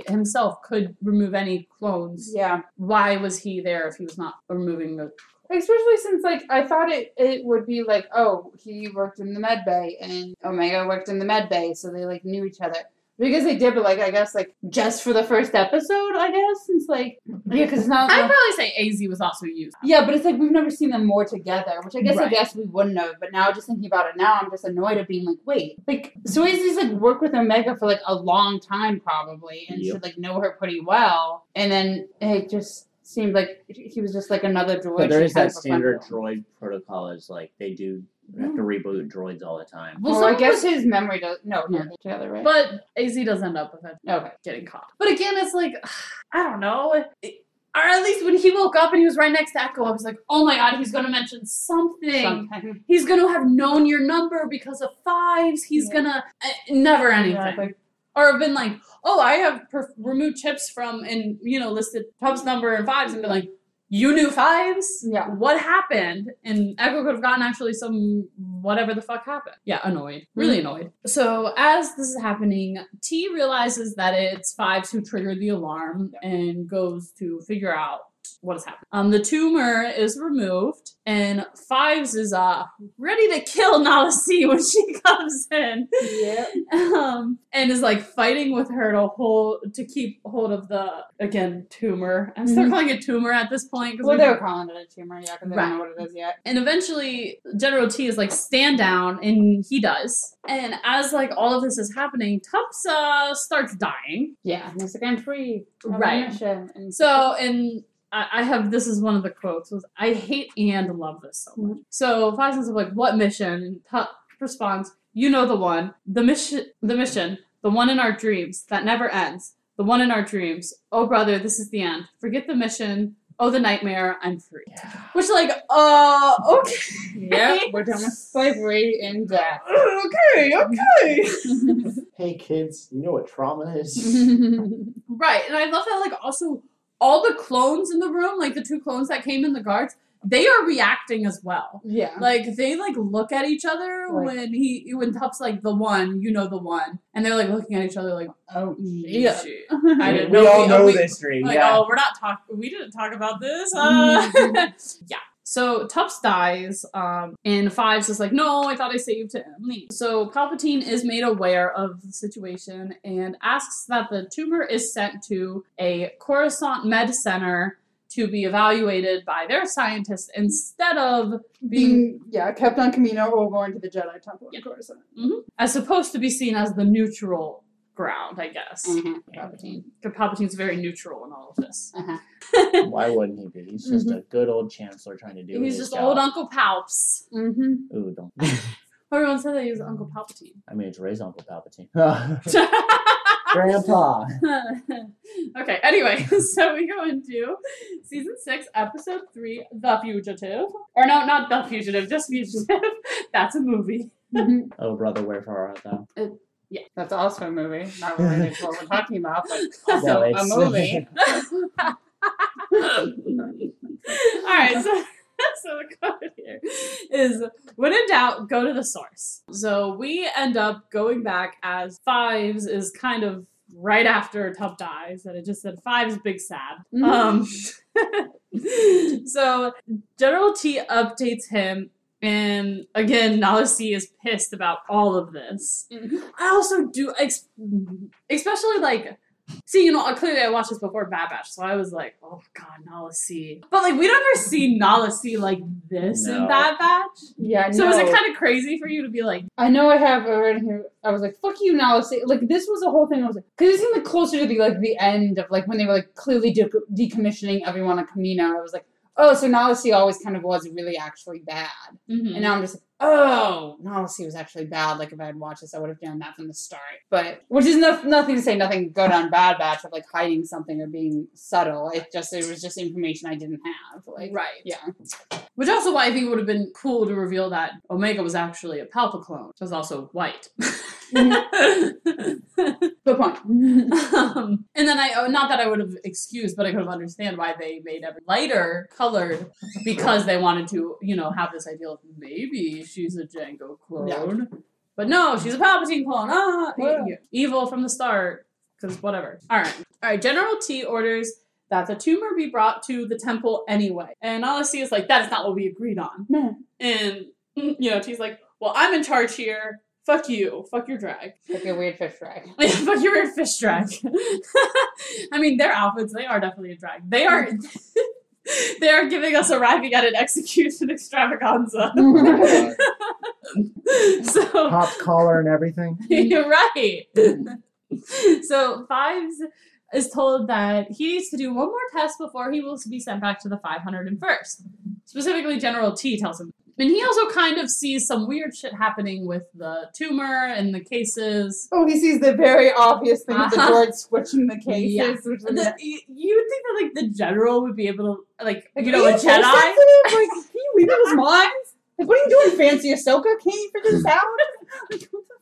himself could remove any clones. Yeah. Why was he there if he was not removing the. Especially since, like, I thought it, it would be like, oh, he worked in the med bay and Omega worked in the med bay, so they, like, knew each other. Because they did, but, like, I guess, like, just for the first episode, I guess, since, like, yeah, because it's not. I'd probably say AZ was also used. Yeah, but it's like we've never seen them more together, which I guess I guess we wouldn't have. But now, just thinking about it now, I'm just annoyed at being like, wait, like Swayze's like worked with Omega for like a long time probably, and Yep. should like know her pretty well, and then it just seemed like he was just like another droid. But there she is had that standard droid protocol. Is like they do have to hmm. reboot droids all the time. Well, Well, I guess his memory does. No, no, they're together, right? But AZ does end up with it. okay. getting caught. But again, it's like, I don't know. It- or at least when he woke up and he was right next to Echo, I was like, oh my god, he's going to mention something. Something. He's going to have known your number because of fives. He's Yeah. going to, eh, never anything. Exactly. Or have been like, oh, I have per- removed chips from, and, you know, listed Tup's number and fives and been like, you knew fives? Yeah. What happened? And Echo could have gotten actually some whatever the fuck happened. Yeah, annoyed. Mm-hmm. Really annoyed. So as this is happening, Ti realizes that it's Fives who triggered the alarm and goes to figure out what has happened. Um, the tumor is removed, and Fives is uh ready to kill Nala Se when she comes in. Yeah. Um, and is like fighting with her to hold to keep hold of the again tumor. I'm still Mhm. calling it tumor at this point because Well, they were calling it a tumor, yeah, because they Right. don't know what it is yet. and eventually General Ti is like stand down and he does. And as like all of this is happening, uh, starts dying. Yeah, and it's like I'm free. I'm on a Right. And So and I I have this is one of the quotes was I hate and love this so much. So Five is like, what mission? And Tups responds, You know the one. The mission the mission, the one in our dreams that never ends. The one in our dreams. Oh brother, this is the end. Forget the mission. Oh the nightmare, I'm free. Which like, uh okay. yeah, we're done with slavery and death. okay, okay. Hey kids, you know what trauma is? Right, and I love that like also all the clones in the room, like the two clones that came in the guards, they are reacting as well. yeah. Like they like look at each other Right. when he when Tup's like the one, you know the one, and they're like looking at each other like, oh, yeah. shit. I we didn't we know all we- know we- this dream. Like, yeah. oh, we're not talking We didn't talk about this. Uh, yeah. So Tups dies, um, and Fives is like, "No, I thought I saved him." So Palpatine is made aware of the situation and asks that the tumor is sent to a Coruscant Med Center to be evaluated by their scientists instead of being Being yeah, kept on Kamino or going to the Jedi Temple Yeah. in Coruscant. as supposed to be seen as the neutral ground, I guess. Mhm. Palpatine. 'Cause Palpatine's very neutral in all of this. Uh-huh. Why wouldn't he be? He's just a good old chancellor trying to do He's his just job. old Uncle Palps. Mm-hmm. Ooh, don't. Everyone said that he was Uncle Palpatine. I mean, it's Rey's Uncle Palpatine. Grandpa. okay, anyway, so we go into season six, episode three, The Fugitive. Or no, not The Fugitive, just Fugitive. That's a movie. Mm-hmm. Oh, brother, where art thou? That's also a movie, not related to what we're talking about, but No, a movie. Alright, so, so the code here is when in doubt, go to the source. So we end up going back as Fives is kind of right after Tup dies, and it just said Fives big sad. Mhm. Um so General Ti updates him and again, Nala Se is pissed about all of this. Mhm. I also do, ex- especially like, see, you know, clearly I watched this before Bad Batch, so I was like, oh god, Nala Se. But like, we never see Nala Se like this in No. Bad Batch. Yeah, So no. is it kind of crazy for you to be like, I know I have already here. I was like, "Fuck you, now." Say like this was a whole thing. I was like, because it seemed like closer to the like the end of like when they were like clearly de- decommissioning everyone on Kamino. I was like, oh, so Nala Se always kind of was really actually bad, mhm. and now I'm just like, oh, Nala Se was actually bad. Like if I had watched this, I would have done that from the start. But which is no, nothing to say nothing good on Bad Batch of like hiding something or being subtle. It just it was just information I didn't have. Like right. yeah, Which also why I think it would have been cool to reveal that Omega was actually a Palpa clone, which was also white. good point. um, and then I, oh, not that I would have excused, but I could have understand why they made every lighter colored because they wanted to, you know, have this idea of maybe she's a Jango clone. But no, she's a Palpatine clone. Ah, Yeah. evil from the start. Because whatever. All right. All right. General Ti orders that the tumor be brought to the temple anyway. And Alice is like, that is not what we agreed on. Meh. And, mm, you know, Ti's like, well, I'm in charge here. Fuck you. Fuck your drag. Fuck your weird fish drag. Fuck your weird fish drag. I mean, their outfits, they are definitely a drag. They are. They are giving us arriving at an execution extravaganza. Oh so Popped collar and everything. you're right. so Fives is told that he needs to do one more test before he will be sent back to the 501st. Specifically, General Ti tells him. And he also kind of sees some weird shit happening with the tumor and the cases. Oh, he sees the very obvious thing with the Uh-huh. droid switching the cases. Yeah. The, you, you would think that like the general would be able to like, Like, you know a Jedi. sensitive? Like, can you read people's minds? Like, what are you doing, fancy Ahsoka? Can't you figure this out? Like, what the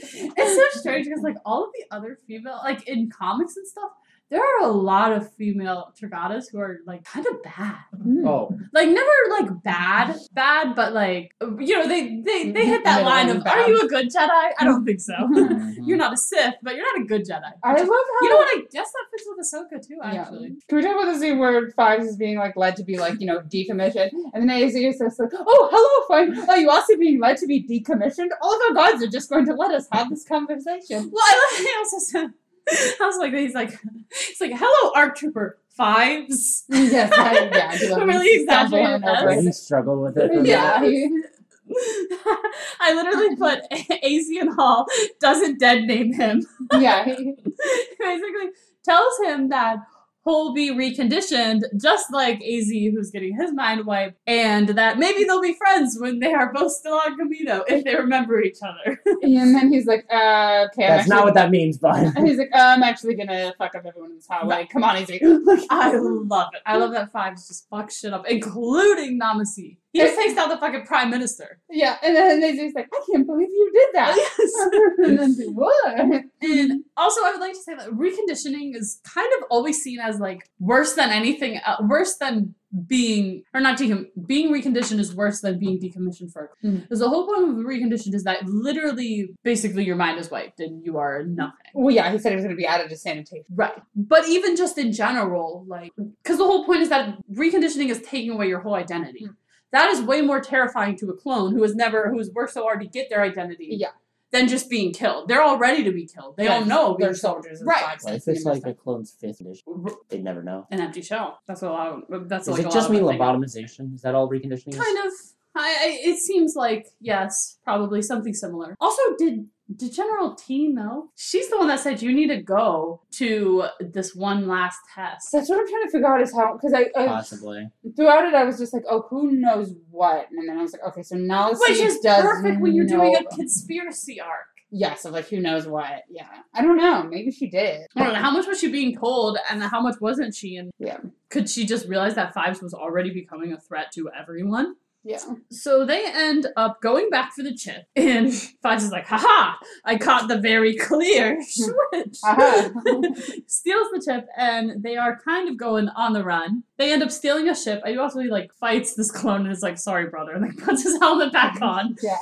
fuck? It's so strange because like all of the other female like in comics and stuff, there are a lot of female Togrutas who are like kind of bad. Oh, Like never like bad, bad, but like you know they they they hit that Middle line of bad. are you a good Jedi? I don't think so. Mhm. You're not a Sith, but you're not a good Jedi. I love how. You know what? I guess that fits with Ahsoka too. Yeah. Actually, Can we talk about the scene where Fives is being like led to be like you know decommissioned, and then AZ says like, "Oh, hello, Five. Oh, you also being led to be decommissioned? All of our gods are just going to let us have this conversation." well, I, like- I also said. I was like, he's like, he's like, hello, ARC Trooper Fives. yes, I, yeah, I do love Really him stumbling exaggerated over S. it. he struggled with it. Yeah, I literally put AZ Hall doesn't dead name him. yeah. He, Basically tells him that he'll be reconditioned just like AZ who's getting his mind wiped and that maybe they'll be friends when they are both still on Kamino if they remember each other. and then he's like, uh, "Okay, I'm That's not what that means, bud. And he's like, I'm actually gonna fuck up everyone in this highway. Come on, AZ. Like, I love it. I love that Fives just fucks shit up, including Lama Su. He just takes out the fucking prime minister. yeah, and then they just like, I can't believe you did that. Yes. and then they, what? And also, I would like to say that reconditioning is kind of always seen as like worse than anything, uh, worse than being or not decom- being reconditioned is worse than being decommissioned for. Because the whole point of reconditioned is that literally, basically, your mind is wiped and you are nothing. Well, yeah, he said he was gonna be added to sanitation. Right. But even just in general, like, because the whole point is that reconditioning is taking away your whole identity. Mm. That is way more terrifying to a clone who has never, who has worked so hard to get their identity Yeah. than just being killed. They're all ready to be killed. They all know they're soldiers. Right. fives What if it's like a clone's fifth edition? Mm-hmm. They'd never know. an empty shell. That's what a lot of, that's Does like it a just lot mean of the thing. lobotomization? Is that all reconditioning? Kind of. I, I, it seems like yes, probably something similar. Also, did did General Ti know? She's the one that said you need to go to this one last test. That's what I'm trying to figure out is how because I, I Possibly. throughout it I was just like, oh, who knows what, and then I was like, okay, so now Which is does perfect when you're doing a conspiracy arc. yeah, so like who knows what? Yeah, I don't know. Maybe she did. I don't know how much was she being told, and how much wasn't she? And Yeah. could she just realize that Fives was already becoming a threat to everyone? Yeah, So they end up going back for the chip, and is like, "Haha! I caught the very clear switch." Aha. Uh-huh. Steals the chip, and they are kind of going on the run. They end up stealing a ship. I also he like fights this clone and is like, "Sorry, brother," and like puts his helmet back on yeah.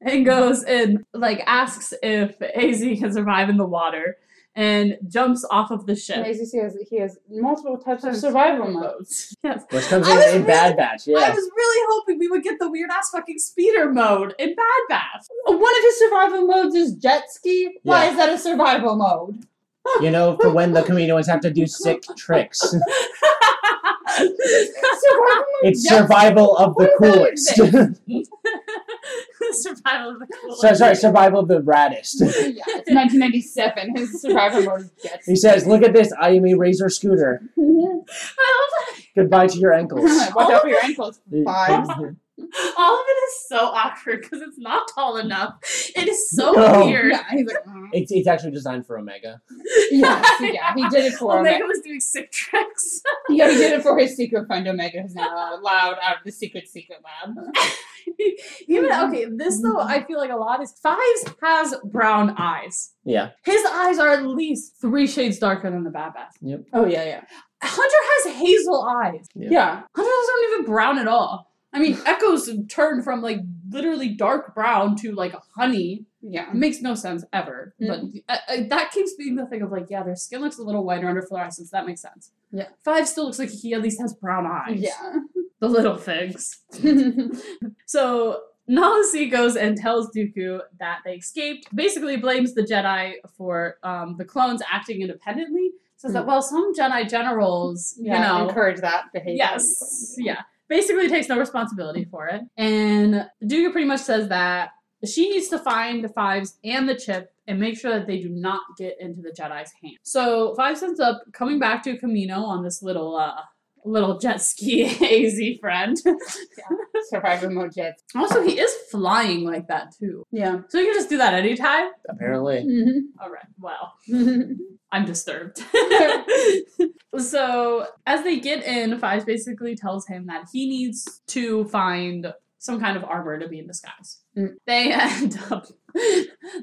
and goes and like asks if Az can survive in the water, and jumps off of the ship. Amazing, he has he has multiple types of survival modes. Yes. Which comes I in, was in Bad Batch, Yeah, I was really hoping we would get the weird ass fucking speeder mode in Bad Batch. One of his survival modes is jet ski. Why Yeah. is that a survival mode? You know, for when the Kaminoans have to do sick tricks. survival mode. It's jet ski? survival of the Where coolest. Does it Survival of the coolest. so, sorry, survival of the raddest. yeah, it's 1997. His survival mode is jet ski. He says, "Look at this. I am a razor scooter. Mm-hmm. I love that. Goodbye to your ankles." Watch out for your oh ankles. Fives. that. All of it is so awkward because it's not tall enough. It is so No. weird. Yeah, he's like, mm. It's, it's actually designed for Omega. yes, yeah, he did it for Omega Omega. was doing sick tricks. Yeah, he did it for his secret friend Omega, who's now allowed out of the secret secret lab. Even okay, this though I feel like a lot is Fives has brown eyes. Yeah. His eyes are at least three shades darker than the Bad Batch. Oh yeah, yeah, Hunter has hazel eyes. Yeah. yeah. Hunter doesn't even brown at all. I mean, Echo's turned from like literally dark brown to like honey. Yeah. It makes no sense ever. But uh, uh, that keeps being the thing of like, yeah, their skin looks a little whiter under fluorescence. That makes sense. Yeah. Five still looks like he at least has brown eyes. Yeah. The little figs. So Nala Se goes and tells Dooku that they escaped. Basically, blames the Jedi for um, the clones acting independently. Says that well, some Jedi generals, yeah, you know, encourage that behavior. yes, yeah, basically takes no responsibility for it. And Dooku pretty much says that she needs to find the Fives and the chip and make sure that they do not get into the Jedi's hands. So Fives ends up coming back to Kamino on this little. uh Little jet ski AZ friend. Survivor mode jets. Also, he is flying like that too. Yeah. So you can just do that anytime? Apparently. Mm-hmm. Alright, well, I'm disturbed. So as they get in, Fives basically tells him that he needs to find some kind of armor to be in disguise. Mm. They end up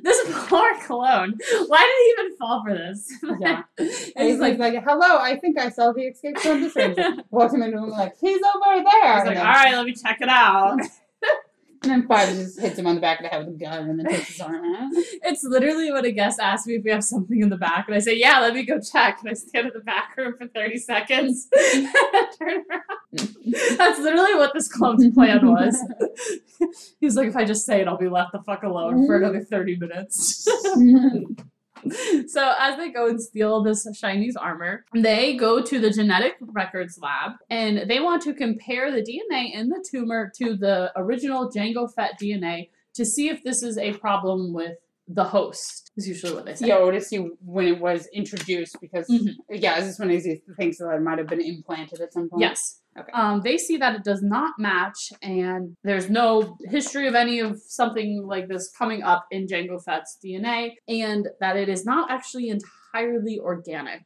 this poor clone. Why did he even fall for this? Yeah. and And he's like, like, hello, I think I saw the escape from this. Walks him into him like, he's over there. He's like, all right, let me check it out. And then Five just hits him on the back of the head with a gun and then takes his arm out. It's literally when a guest asks me if we have something in the back, and I say, "Yeah, let me go check." And I stand in the back room for thirty seconds, and turn around. That's literally what this clone's plan was. He's like, "If I just say it, I'll be left the fuck alone for another thirty minutes." so as they go and steal this Chinese armor, they go to the genetic records lab and they want to compare the DNA in the tumor to the original Jango Fett DNA to see if this is a problem with the host. Is usually what they say. Yo, to see when it was introduced because Mhm. yeah, this is this when he thinks that it might have been implanted at some point? Yes. Okay. Um, they see that it does not match, and there's no history of any of something like this coming up in Jango Fett's DNA, and that it is not actually entirely organic.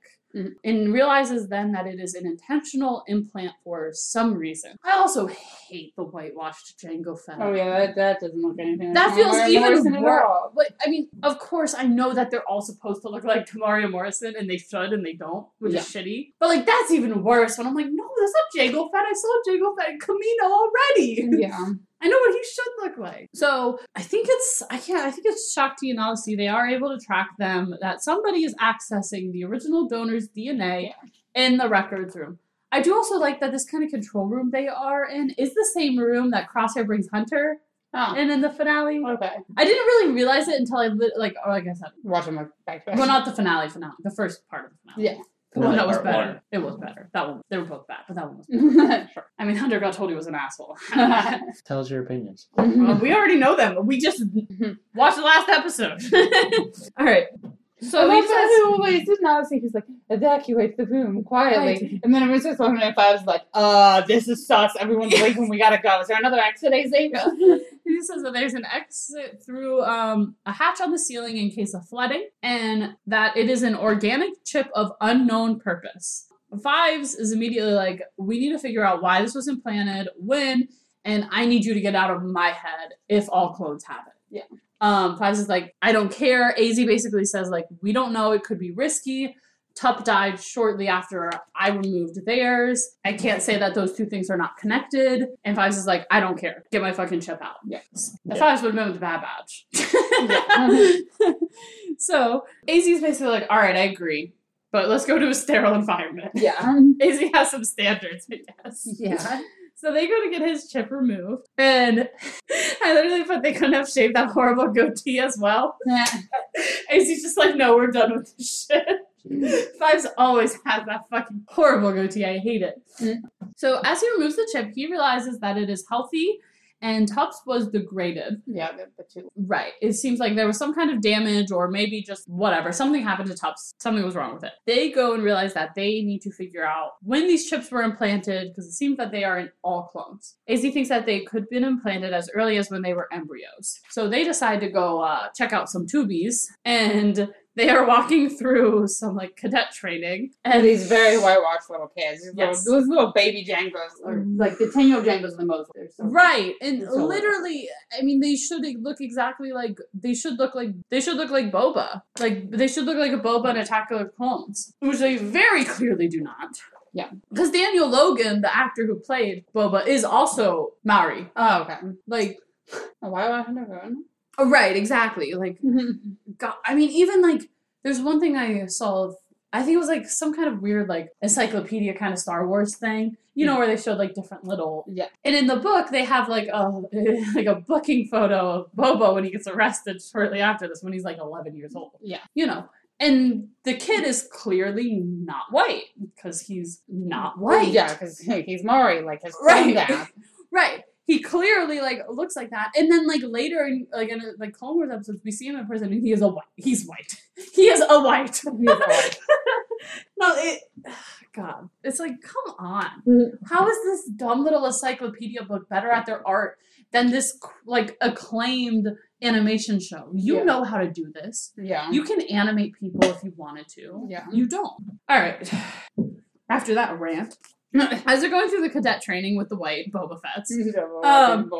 And realizes then that it is an intentional implant for some reason. I also hate the whitewashed Jango Fett. Oh yeah, that, that doesn't look anything. like That feels Tamara even worse. But I mean, of course, I know that they're all supposed to look like Temuera Morrison, and they should, and they don't, which is shitty. But like, that's even worse. When I'm like, no, that's not Jango Fett. I saw Jango Fett in Kamino already. Yeah. I know what he should look like. So I think it's I can't I think it's Shaak Ti and Odyssey. They are able to track them that somebody is accessing the original donor's DNA in the records room. I do also like that this kind of control room they are in is the same room that Crosshair brings Hunter Oh. in in the finale. Okay. I didn't really realize it until I li- like oh like I said, Watch him like back to back. well not the finale finale, the first part of the finale. Yeah. The one that was better. one. It was better. That one they were both bad, but that one was. Better. sure. I mean, Hunter got told he was an asshole. Tell us your opinions. Well, we already know them. We just mm-hmm. watched the last episode. All right. So I he love says, who always did not see. He's like, evacuate the room quietly. Right. And then everyone starts talking to five. like, uh, this is sus. Everyone's leaving. We gotta go. Is there another exit, AZ? he says that there's an exit through um, a hatch on the ceiling in case of flooding, and that it is an organic chip of unknown purpose. Fives is immediately like, we need to figure out why this was implanted, when, and I need you to get out of my head if all clones have it. Yeah. Um, Fives is like, I don't care. AZ basically says like, we don't know. It could be risky. Tup died shortly after I removed theirs. I can't say that those two things are not connected. And Fives is like, I don't care. Get my fucking chip out. The Yeah. Fives would have been with the Bad Batch. so AZ is basically like, all right, I agree. But let's go to a sterile environment. yeah. AZ has some standards, I guess. Yeah. So they go to get his chip removed. And I literally thought they couldn't have shaved that horrible goatee as well. Yeah. AZ's just like, no, we're done with this shit. Fives always has that fucking horrible goatee. I hate it. Mm. So as he removes the chip, he realizes that it is healthy and Tup's was degraded. Yeah, the, two. Right. It seems like there was some kind of damage or maybe just whatever. Something happened to Tups. Something was wrong with it. They go and realize that they need to figure out when these chips were implanted because it seems that they are in all clones. AZ thinks that they could have been implanted as early as when they were embryos. So they decide to go uh, check out some tubies and they are walking through some like cadet training And and these very whitewashed little kids. These Yes. little, those little baby Jangos. Or like the 10 year old Jangos the most. So Right, and so literally, I mean, they should look exactly like they should look like they should look like Boba. Like they should look like a Boba in Attack of Clones, which they very clearly do not. Yeah. because Daniel Logan, the actor who played Boba, is also Maori. Oh, okay. Like, why would I never? Oh, right, exactly. Like, mm-hmm. God, I mean, even like, there's one thing I saw. Of, I think it was like some kind of weird like encyclopedia kind of Star Wars thing. You know, mm. where they showed like different little Yeah. And in the book, they have like a like a booking photo of Boba when he gets arrested shortly after this, when he's like 11 years old. Yeah. You know, and the kid is clearly not white because he's not white. Yeah, because he's Maori, like his Right. Right. He clearly like looks like that, and then like later in like in like Clone Wars episodes, we see him in prison, and he is a white. He's white. He is a white. He's white. no, it. God, it's like, come on. Mm. How is this dumb little encyclopedia book better at their art than this like acclaimed animation show? You Yeah. know how to do this. Yeah. You can animate people if you wanted to. Yeah. You don't. All right. After that rant, as they're going through the cadet training with the white Boba Fett's, Um,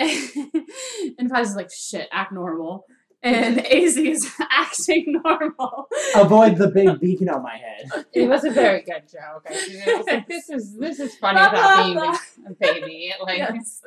and Fives is like, shit, act normal. And AZ is acting normal. Avoid the big beacon on my head. it was a very good joke. I was like, this is this is funny about being a baby. Like Yes.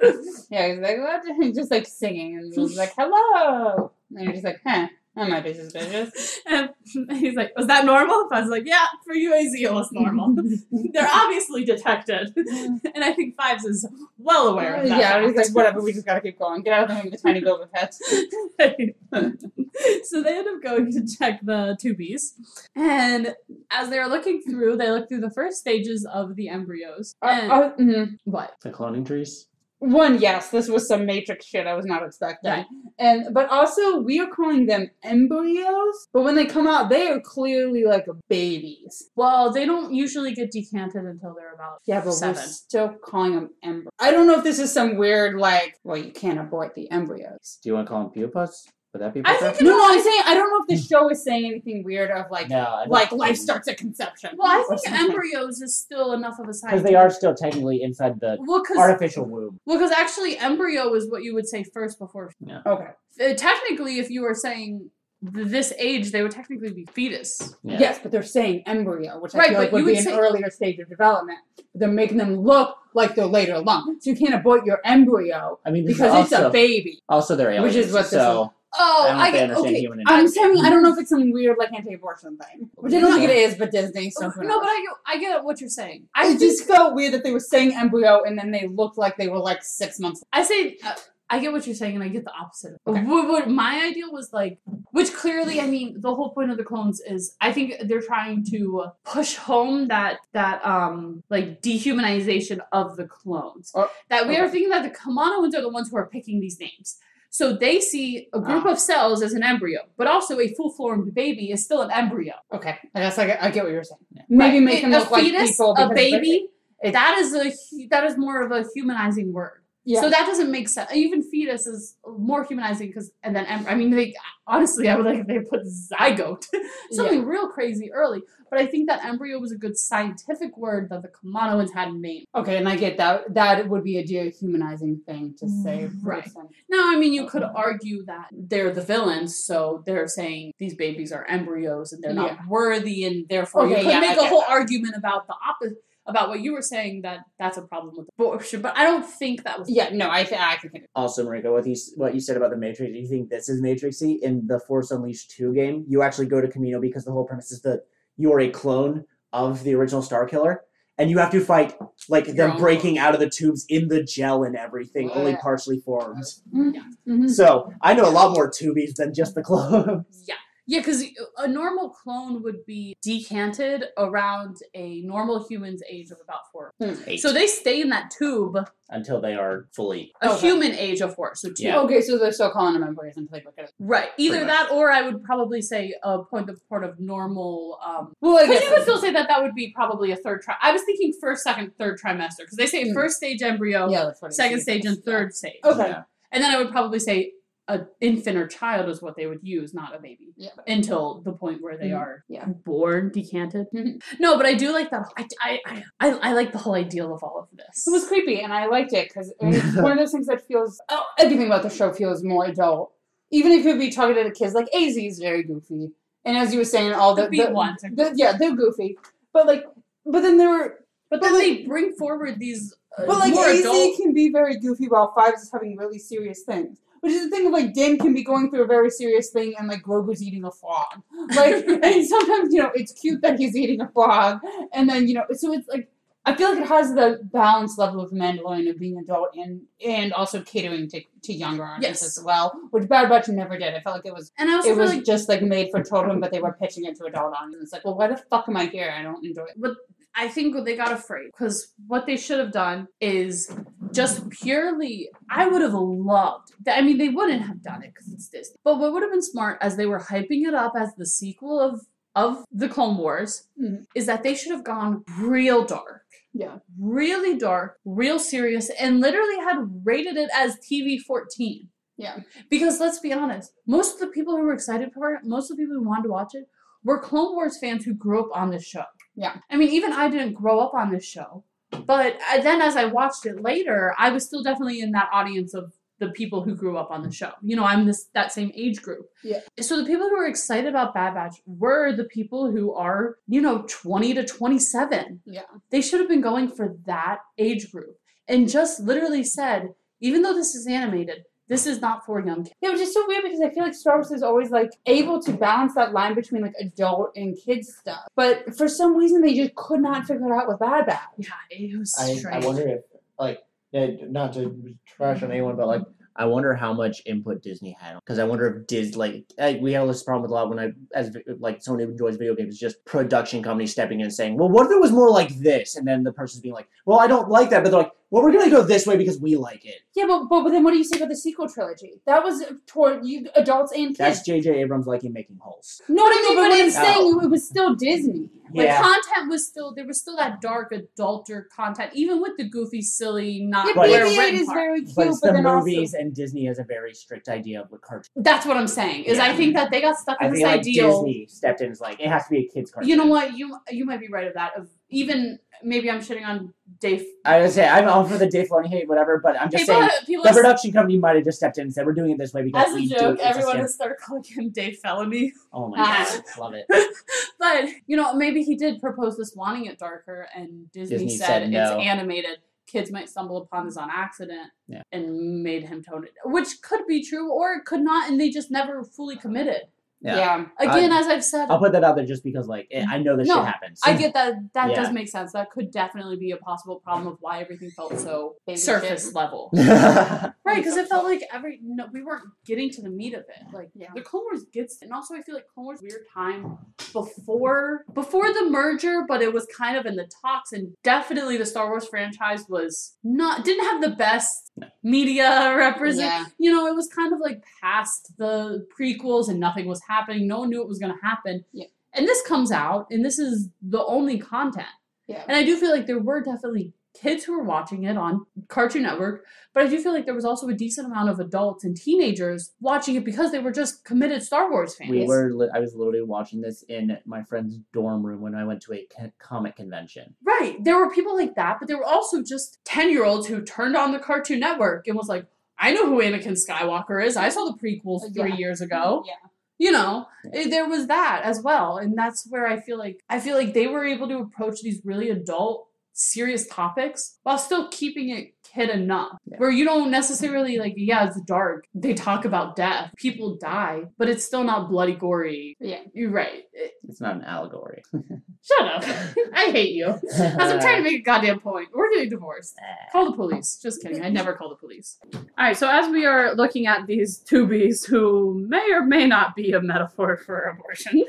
yeah, he's like what? Just like singing and he was like hello, and you're just like huh. That might be suspicious. And he's like, was that normal? I was like, yeah, for you, AZ, it was normal. They're obviously detected. and I think Fives is well aware of that. yeah, he's like whatever. We just gotta keep going. Get out of the room, the tiny Boba Fett. so they end up going to check the tubies. And as they're looking through, they look through the first stages of the embryos. And Uh, uh, mhm. what? The cloning trees. One, yes, this was some Matrix shit I was not expecting. Right. And but also we are calling them embryos, but when they come out, they are clearly like babies. Well, they don't usually get decanted until they're about Yeah, but seven. we're still calling them embryos. I don't know if this is some weird like, well, you can't abort the embryos. Do you want to call them pupas? Would that be I think No, no, I'm saying I don't know if the show is saying anything weird of like, no, I don't like think- life starts at conception. Well, I or think something. embryos is still enough of a sign. because they are still technically inside the Well, because artificial womb. well, because actually, embryo is what you would say first before. Yeah. Okay. Uh, technically, if you were saying th- this age, they would technically be fetus. Yeah. Yes, but they're saying embryo, which I Right, feel like but would you be would an say- earlier stage of development. But they're making them look like they're later along. So you can't abort your embryo I mean, this is because it's also, a baby. also they're aliens. Which is what this so Oh, I, don't I get understand okay. Human I'm intellect. saying I don't know if it's some weird like anti-abortion thing, which I don't think it is, but Disney. So who no, but I get, I get what you're saying. I it think- just felt weird that they were saying embryo and then they looked like they were like six months. I say uh, I get what you're saying, and I get the opposite. Okay. What, what my idea was like, which clearly, I mean, the whole point of the clones is, I think they're trying to push home that that um like dehumanization of the clones. Oh, that we are thinking that the Kaminoans are the ones who are picking these names. So they see a group Ah. of cells as an embryo, but also a full formed baby is still an embryo. Okay, I guess I get, I get what you're saying. Maybe Right. make them a look like fetus, people. a baby. it- that is a that is more of a humanizing word. Yeah. So that doesn't make sense. Even fetus is more humanizing because, and then I mean, they honestly, I would like if they put zygote, something real crazy early. But I think that embryo was a good scientific word that the Kaminoans hadn't made. okay, and I get that. That would be a dehumanizing thing to say. Right. Now, I mean, you could argue that they're the villains, so they're saying these babies are embryos and they're not Yeah. worthy, and therefore you Okay, could yeah, make a whole that. argument about the opposite. About what you were saying, that that's a problem with abortion, but I don't think that was. Yeah, no, I th- I think. Also, Marika, what you what you said about the Matrix, do you think this is Matrixy in the Force Unleashed two game? You actually go to Camino because the whole premise is that you are a clone of the original Starkiller, and you have to fight like Your them own breaking out of the tubes in the gel and everything, only partially formed. Mhm. So I know a lot more tubies than just the clones. Yeah. Yeah, because a normal clone would be decanted around a normal human's age of about four. Eight. So they stay in that tube until they are fully. a Okay. human age of four. So two. Yeah. Okay, so they're still calling them embryos until they look at it. Right. Either that or I would probably say a point of part of normal um Well, I guess you would still say that that would be probably a third tri I was thinking first, second, third trimester because they say Hmm. first stage embryo, yeah, that's what second stage, and third stage. Okay. Yeah. And then I would probably say a infant or child is what they would use, not a baby. Yeah. Until the point where they Mhm. are Yeah. born decanted. Mhm. No, but I do like that. I, I, I, I, I like the whole ideal of all of this. It was creepy, and I liked it because it's one of those things that feels. Oh, everything about the show feels more adult, even if it would be targeted at kids. Like Az is very goofy, and as you were saying, all the, The beat ones are the- yeah, they're goofy, but like, but then there were, but then they bring forward these uh, but like more Az adult. can be very goofy while Fives is having really serious things. Which is the thing of like Din can be going through a very serious thing and like Grogu's eating a frog. Like and sometimes, you know, it's cute that he's eating a frog. And then, you know, so it's like I feel like it has the balanced level of Mandalorian of being adult and and also catering to, to younger audiences Yes. as well. Which Bad Batch never did. I felt like it was And I also it was like just like made for children, but they were pitching it to adult audiences. It's like, well, why the fuck am I here? I don't enjoy it. I think they got afraid because what they should have done is just purely. I would have loved. I mean, they wouldn't have done it because it's Disney. But what would have been smart, as they were hyping it up as the sequel of of the Clone Wars, Mhm. is that they should have gone real dark. Yeah. Really dark, real serious, and literally had rated it as TV 14. Yeah. Because let's be honest, most of the people who were excited for it, most of the people who wanted to watch it, were Clone Wars fans who grew up on this show. Yeah. I mean, even I didn't grow up on this show, but I- then as I watched it later, I was still definitely in that audience of the people who grew up on the show. You know, I'm this that same age group. Yeah. So the people who were excited about Bad Batch were the people who are, you know, 20 to 27. Yeah. They should have been going for that age group and just literally said, even though this is animated, this is not for young kids. Yeah, which is so weird because I feel like Star Wars is always like able to balance that line between like adult and kids stuff. But for some reason they just could not figure it out with Bad Batch. Yeah, it was I, strange. I wonder if like yeah, not to trash on anyone, but like I wonder how much input Disney had because I wonder if Dis like I, we have this problem with a lot when I as like someone who enjoys video games just production companies stepping in and saying, well, what if it was more like this, and then the person's being like, well, I don't like that, but they're like, well, we're gonna go this way because we like it. Yeah, but, but but then what do you say about the sequel trilogy? That was toward you adults and kids. That's J.J. Abrams liking making holes. no, But no, I no, mean, but but what I'm it's- saying it was still Disney. Like Yeah. content was still there was still that dark adulter content, even with the goofy, silly, not Yeah, But where BB-8 is part. very cute, But but, the then movies, also and Disney has a very strict idea of what cartoon. That's what I'm saying. Is I think that they got stuck in I this think like ideal. Disney stepped in and was like, it has to be a kids cartoon. You know what? You you might be right of that. Of even maybe I'm shitting on Dave. I would say I'm all for the Dave Filoni hate, whatever, but I'm just People, saying people the production company might have just stepped in and said, we're doing it this way because as a we do joke, it everyone has started calling him Dave Felony. Oh my Ah. god, love it. But you know, maybe he did propose this wanting it darker, and Disney, Disney said, said no. it's animated. Kids might stumble upon this on accident, Yeah. and made him tone it, which could be true or it could not, and they just never fully committed. Yeah. yeah. Again, as I've said, I'll put that out there just because, like, eh, I know this No, shit happens. I get that. That Yeah. does make sense. That could definitely be a possible problem of why everything felt so surface shit. level. Right, because it felt like every no, we weren't getting to the meat of it. Like Yeah. the Clone Wars gets, and also I feel like Clone Wars weird time before before the merger, but it was kind of in the talks, and definitely the Star Wars franchise was not didn't have the best media represent. Yeah. You know, it was kind of like past the prequels, and nothing was happening. No one knew it was going to happen. Yeah. And this comes out, and this is the only content. Yeah. And I do feel like there were definitely kids who were watching it on Cartoon Network, but I do feel like there was also a decent amount of adults and teenagers watching it because they were just committed Star Wars fans. we were. Li- I was literally watching this in my friend's dorm room when I went to a co- comic convention. Right. There were people like that, but there were also just 10 year olds who turned on the Cartoon Network and was like, I know who Anakin Skywalker is. I saw the prequels uh, three Yeah. years ago. Yeah. You know, eh, there was that as well. And that's where I feel like I feel like they were able to approach these really adult, serious topics while still keeping it hit enough Yeah. where you don't necessarily like yeah it's dark. They talk about death. People die but it's still not bloody gory. Yeah. you're right. It- It's not an allegory. shut up. I hate you. As i'm trying to make a goddamn point. We're getting divorced. Call the police. Just kidding. I never call the police. All right so as we are looking at these tubies who may or may not be a metaphor for abortion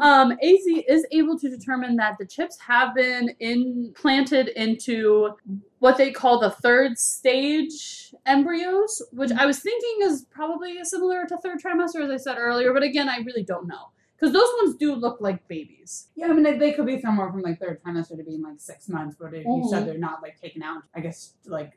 um, AZ is able to determine that the chips have been implanted into what they call the third stage embryos, which I was thinking is probably similar to third trimester, as I said earlier, but again, I really don't know. Because those ones do look like babies. Yeah, I mean, they- could be somewhere from like third trimester to being like six months, but if you said Mhm. they're not like taken out, I guess like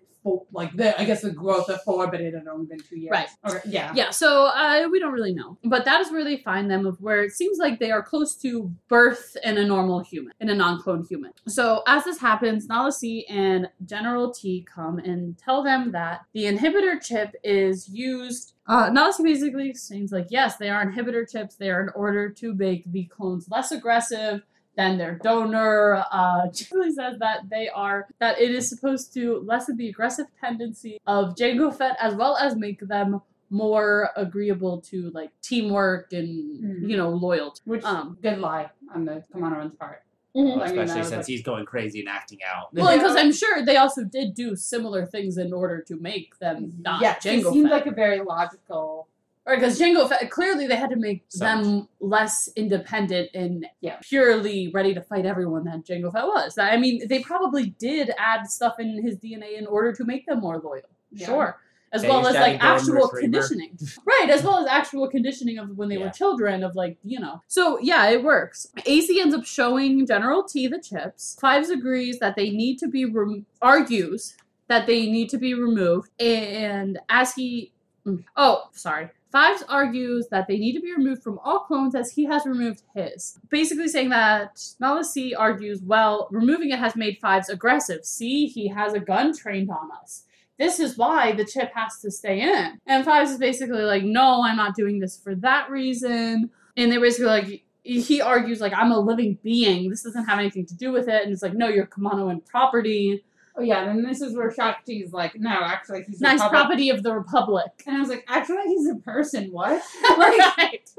like the I guess the growth of four, but it had only been two years. Right. Okay. Yeah. Yeah, so uh, we don't really know. But that is where they find them, of where it seems like they are close to birth in a normal human, in a non cloned human. So as this happens, Nala Se and General Ti come and tell them that the inhibitor chip is used. Uh, Nala Se basically seems like, yes, they are inhibitor chips. They are in order to make the clones less aggressive than their donor. Uh, Julie says that they are that it is supposed to lessen the aggressive tendency of Jango Fett as well as make them more agreeable to like teamwork and Mhm. you know loyalty. Which Um, good lie on the Kaminoan's part. Well, I mean, especially since like- he's going crazy and acting out. well, because I'm sure they also did do similar things in order to make them not yeah, it Jango seemed Fett. like a very logical. Or because Jango Fett, clearly they had to make them less independent and Yeah. purely ready to fight everyone that Jango Fett was. I mean, they probably did add stuff in his DNA in order to make them more loyal. Yeah. Sure. As well as like have a golden actual conditioning. right, as well as actual conditioning of when they were children, of like, you know. So yeah, it works. AC ends up showing General Ti the chips. Fives agrees that they need to be, rem- argues that they need to be removed. And as he Mm. Oh, sorry. Fives argues that they need to be removed from all clones as he has removed his. Basically saying that Nala Se argues, well, removing it has made Fives aggressive. See, he has a gun trained on us. This is why the chip has to stay in. And Fives is basically like, no, I'm not doing this for that reason. And they're basically like, he argues like I'm a living being. This doesn't have anything to do with it. And it's like, no, you're Kaminoan property. Oh yeah, and this is where Shaak Ti's like, no, actually he's a Nice Republic. property of the Republic. And I was like, actually he's a person. What? right.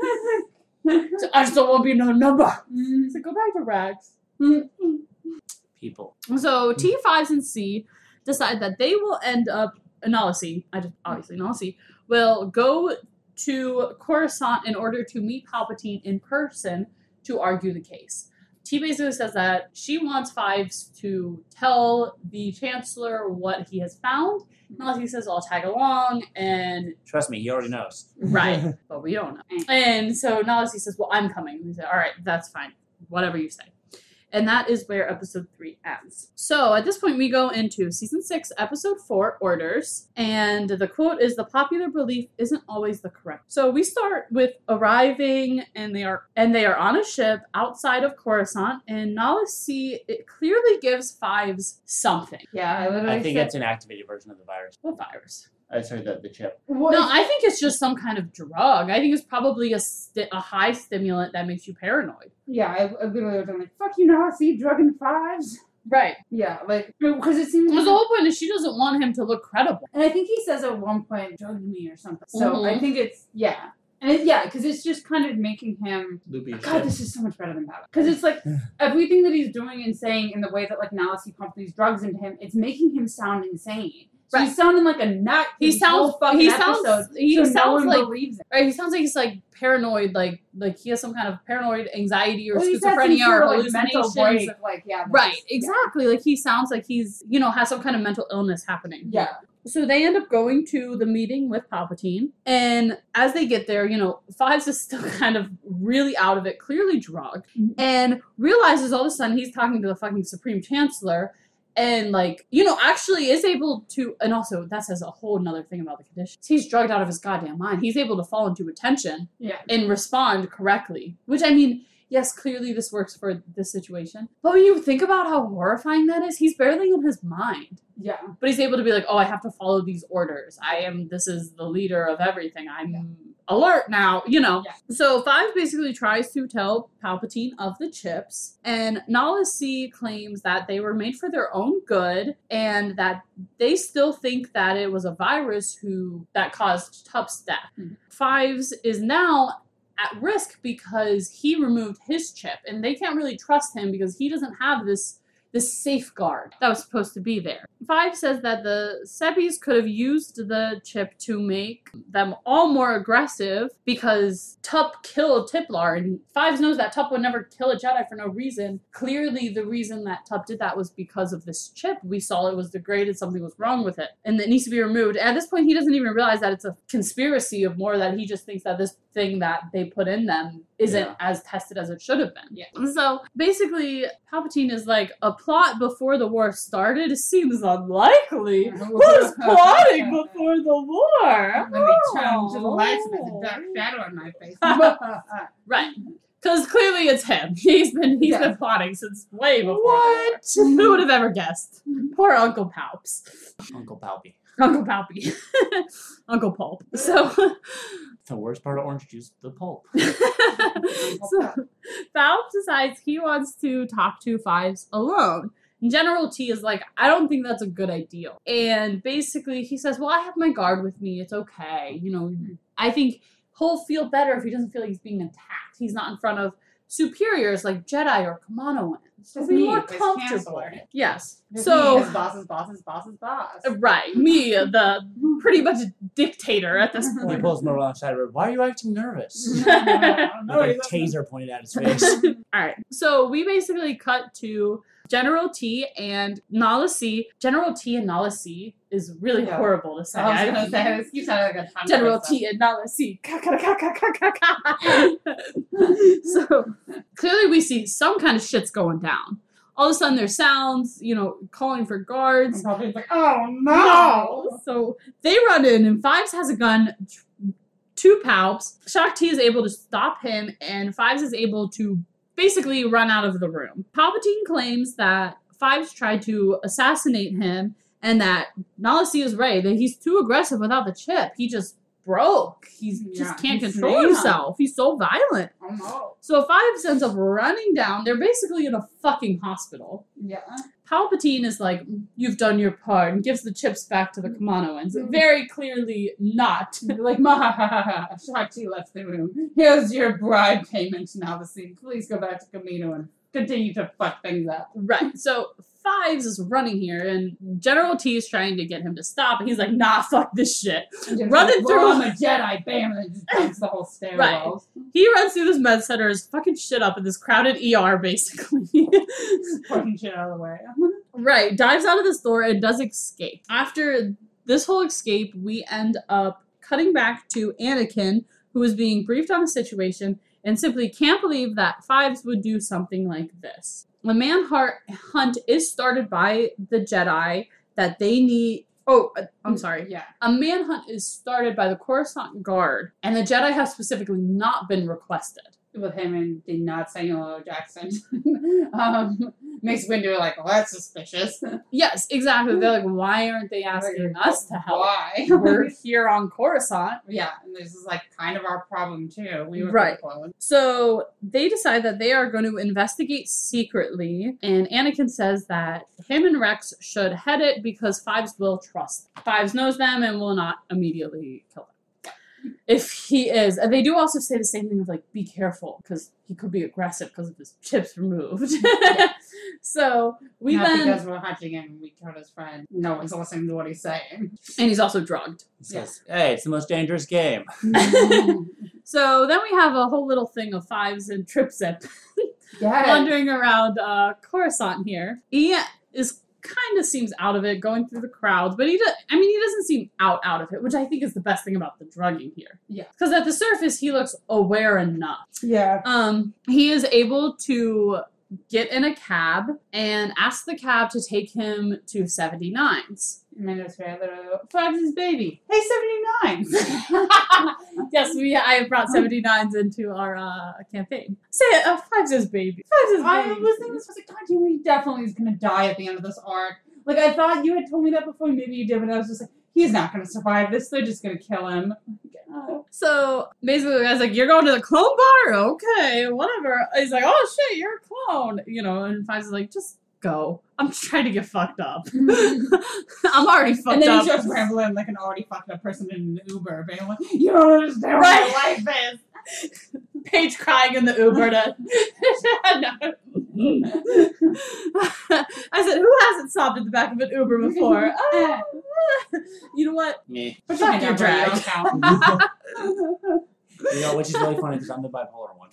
I still won't be no number. Mm. So go back to Rags. People. So Ti fives and C decide that they will end up Nala Se, I just obviously Nala Se, will go to Coruscant in order to meet Palpatine in person to argue the case. Ti basically says that she wants Fives to tell the Chancellor what he has found. Mm-hmm. Nala Se says, I'll tag along, and Trust me, he already knows. Right. but we don't know. And so Nala Se says, Well, I'm coming. And we say, All right, that's fine. Whatever you say. And that is where episode three ends. So at this point, we go into season six, episode four, orders. And the quote is the popular belief isn't always the correct. So we start with arriving and they are and they are on a ship outside of Coruscant, and Nala Se it clearly gives fives something. Yeah, I literally I think said, it's an activated version of the virus. What virus? I sorry, the, the chip. What- No, I think it's just some kind of drug. I think it's probably a, sti- a high stimulant that makes you paranoid. yeah, I, I literally was like, fuck you now, I see drug and fives. Right. Yeah, like because it seems Because the whole point is she doesn't want him to look credible. And I think he says at one point, drugged me or something. So I Mhm. think it's, yeah. And it, yeah, because it's just kind of making him, Loopy God, shit. this is so much better than that. Because it's like everything that he's doing and saying in the way that like Nala Se pumps these drugs into him, it's making him sound insane. So Right. he's sounding like a nut. He sounds. He episode, sounds. He so no sounds one like. believes it. Right, he sounds like he's like paranoid, like like he has some kind of paranoid anxiety or Well, he's had some schizophrenia or of, like, hallucinations. like, yeah, Right, exactly. Like he sounds like he's, you know, has some kind of mental illness happening. Yeah. So they end up going to the meeting with Palpatine, and as they get there, you know, Fives is still kind of really out of it, clearly drugged, Mhm. and realizes all of a sudden he's talking to the fucking Supreme Chancellor, and like, you know, actually is able to, and also that says a whole nother thing about the conditions. He's drugged out of his goddamn mind. He's able to fall into attention Yeah. and respond correctly, which I mean. Yes, clearly this works for this situation. But when you think about how horrifying that is, he's barely in his mind Yeah. but he's able to be like, oh, I have to follow these orders. I am. This is the leader of everything. I'm alert now, you know. Yeah. So Five basically tries to tell Palpatine of the chips, and Nala Se claims that they were made for their own good, and that they still think that it was a virus who that caused Tup's death. Mhm. Fives is now at risk because he removed his chip, and they can't really trust him because he doesn't have this this safeguard that was supposed to be there. Five says that the Seppies could have used the chip to make them all more aggressive because Tup killed Tiplar, and Fives knows that Tup would never kill a Jedi for no reason. Clearly, the reason that Tup did that was because of this chip. We saw it was degraded, something was wrong with it, and it needs to be removed. At this point, he doesn't even realize that it's a conspiracy of more that he just thinks that this thing that they put in them isn't Yeah. as tested as it should have been. Yeah. So basically, Palpatine is like a plot before the war started seems unlikely. Who's plotting before the war? Let me turn to the lights and oh. there's a dark shadow on my face. Right. Because clearly it's him. He's been he's Yeah. been plotting since way before. What? the war. Who would have ever guessed? Poor Uncle Palps. Uncle Palpy. Uncle Palpy. Uncle Pulp. So The worst part of orange juice, the pulp. so Phelps decides he wants to talk to Fives alone. And General Ti is like, I don't think that's a good idea. And basically, he says, Well, I have my guard with me. It's okay. You know, hmm. I think he'll feel better if he doesn't feel like he's being attacked. He's not in front of superiors like Jedi or Kaminoans. He'll Just be me, more comfortable. Yes. Just So. me, his boss's boss's boss's boss. Uh, right, me, the pretty much dictator at this point. He pulls him around the side of the road. Why are you acting nervous? no, With a taser pointed at his face. All right. So we basically cut to General Ti and Nala Se. General Ti and Nala Se is really Yeah. horrible to say. I was gonna say this. You sounded like a General. T and Nala Se. So clearly we see some kind of shit's going down. All of a sudden there's sounds, you know, calling for guards. And Palpatine's like, oh no! So they run in, and Fives has a gun. Two Palps. Shaak Ti is able to stop him, and Fives is able to basically run out of the room. Palpatine claims that Fives tried to assassinate him, and that Nala Se is right. That he's too aggressive without the chip. He just broke. He's Yeah, just can't he's control mad. himself. He's so violent. Oh no! So Fives ends up running down. They're basically in a fucking hospital. Yeah. Palpatine is like, "You've done your part," and gives the chips back to the Kaminoans. Very clearly not. like, ha ha ha. Shaak Ti left the room. Here's your bribe payment scene. Please go back to Kamino and continue to fuck things up. right. So Fives is running here, and General Ti is trying to get him to stop, and he's like, "Nah, fuck this shit." Running like, through- "Well, I'm a Jedi. Bam! And just dumps the whole stairwell. He runs through this med center, is fucking shit up in this crowded ER, basically. Fucking shit out of the way. Right, dives out of this door and does escape. After this whole escape, we end up cutting back to Anakin, who is being briefed on the situation and simply can't believe that Fives would do something like this. The manhunt hunt is started by the Jedi that they need. Oh, uh, I'm sorry. Yeah. A manhunt is started by the Coruscant Guard, and the Jedi have specifically not been requested. With him and did not Samuel L. Jackson. um, makes Windu like, well, that's suspicious. Yes, exactly. They're like, why aren't they asking us to help? Why? We're here on Coruscant. yeah, and this is like kind of our problem too. We were Right. clone. So they decide that they are going to investigate secretly, and Anakin says that him and Rex should head it because Fives will trust. them. Fives knows them and will not immediately kill them. If he is, and they do also say the same thing of like, be careful because he could be aggressive because of his chips removed. so we Not then, because we're hunting him and we killed his friend. No one's listening to what he's saying. and he's also drugged. He says, "Hey, it's the most dangerous game." So then we have a whole little thing of Fives and Trip Zip yes. wandering around uh, Coruscant here. He is kind of seems out of it, going through the crowds, but he, do- I mean, he doesn't seem out out of it, which I think is the best thing about the drugging here. Yeah. because at the surface he looks aware enough. Yeah. Um, he is able to get in a cab and ask the cab to take him to 79's. Amanda's very little. Fives his baby. Hey, 79. yes, we. I have brought 79's into our uh, campaign. Say. Uh, Fives his baby. Fives his I was thinking this was like, God, he definitely is going to die at the end of this arc. Like, I thought you had told me that before. Maybe you did, but I was just like, he's not going to survive this. They're just going to kill him. So basically, the guy's like, "You're going to the clone bar? Okay, whatever." He's like, "Oh shit, you're a clone," you know. And Fives is like, "Just go. I'm just trying to get fucked up. I'm already fucked up. and then up." he starts rambling like an already fucked up person in an Uber, being like, "You don't understand Right. what my life is." Paige crying in the Uber to. I said, "Who hasn't sobbed at the back of an Uber before?" Ah. you know what? Me. But Fuck your drag. you. You know, which is really funny because I'm the bipolar one.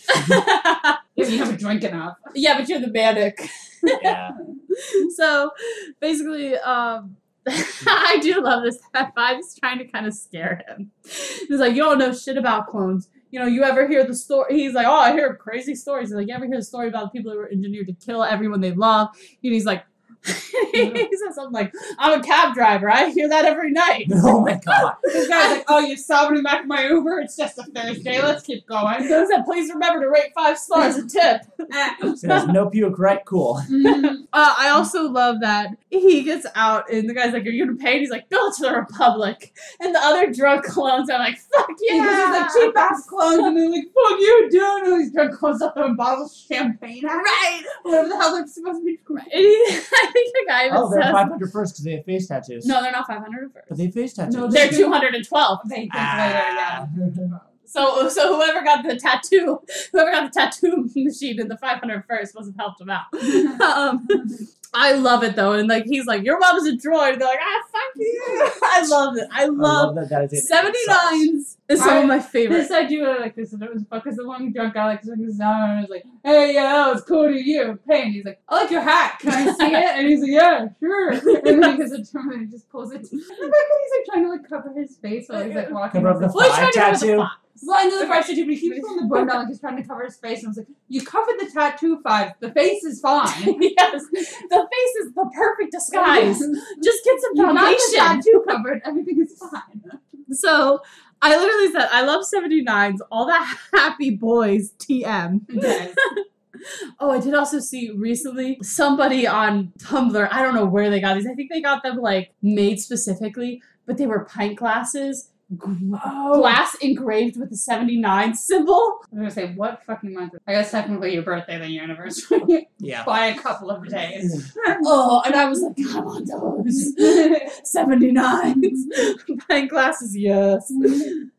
if you haven't drink enough. yeah, but you're the manic. Yeah. so basically, um, I do love this. Five is trying to kind of scare him. He's like, "You don't know shit about clones. You know, you ever hear the story?" He's like, "Oh, I hear crazy stories." He's like, "You ever hear the story about the people who were engineered to kill everyone they love?" And he's like. He says something like, "I'm a cab driver. I hear that every night." Oh my god. This guy's like, "Oh, you saw me back in my Uber. It's just a Thursday. Let's keep going." He said, "Please remember to rate five stars a tip." Says no puke, right? Cool. Mm. Uh, I also love that he gets out and the guy's like, "Are you gonna pay?" And he's like, "Go to the Republic." And the other drunk clones are like, "Fuck yeah!" Because he's like cheap ass clones, and they're like, "Fuck you, dude!" And these drunk clones up and bottles of champagne, right. whatever the hell they're supposed to be. I think the guy even Oh, they're says, 500 first because they have face tattoos. "No, they're not 500 But first. they have face tattoos. No, They're 212." They think Ah. later, yeah. So, so whoever got the tattoo, whoever got the tattoo machine in the 500 first must have helped him out. um, I love it though, and like he's like, "Your mom's a droid." They're like, "Ah, fuck you!" I love it. I I love. love that that is it. 79s is some I- of my favorites. This I do like this. and It was because the one drunk guy like took his down and was like, "Hey, yeah, that was cool to you." Pain. He's like, "I like your hat. Can I see it?" And he's like, "Yeah, sure." And then he gets a term and he just pulls it. And the fact he's like trying to like cover his face while he's like walking. Cover up the his- Well, he's Five trying to do tattoo. Well, I know the five tattoo, but he keeps pulling the button down like he's trying to cover his face. And I was like, "You covered the tattoo five. The face is fine." yes, the face is the perfect disguise. Just get some You got the foundation. tattoo covered. Everything is fine. So I literally said, I love 79s, all the happy boys, TM. Yes. Oh, I did also see recently somebody on Tumblr, I don't know where they got these. I think they got them like made specifically, but they were pint glasses, g- Oh. glass engraved with the 79 symbol. I was gonna say, what fucking month? I guess technically your birthday than your anniversary Yeah. by a couple of days. Oh, and I was like, I want those. 79s. pint glasses, yes.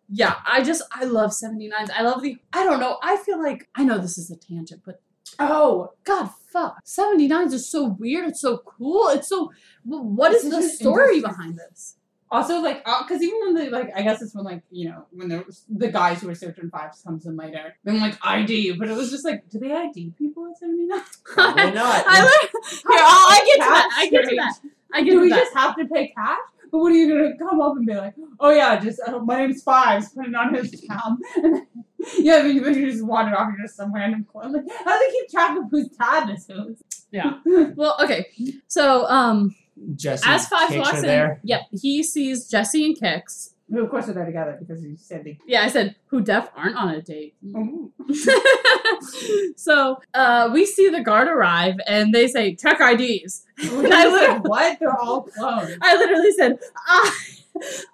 Yeah, I just I love 79s. I love the I don't know. I feel like I know this is a tangent, but oh god fuck. 79s is so weird. It's so cool. It's so what is It's the story interesting- behind this? Also, like, because even when they like, I guess it's when like you know when the the guys who are searching fives comes in later, then like ID, but it was just like, do they ID people at seventy nine? Probably not. I learned, here, I'll, I get to that. I get to that. I get Do to we that. just have to pay cash? But what are you gonna come up and be like? Oh yeah, just uh, my name's Fives. Put it on his account. yeah, then you, you just wander off. Just some random clone. Like, how do they keep track of whose tab this is? Yeah. Well, okay. So, um, Jesse. As Fox walks in, there. yep, he sees Jesse and Kix. Who, of course, are there together because he said they. Yeah, I said who deaf aren't on a date. Mm-hmm. So uh, we see the guard arrive and they say check IDs. And I literally, what? They're all clones. I literally said ah.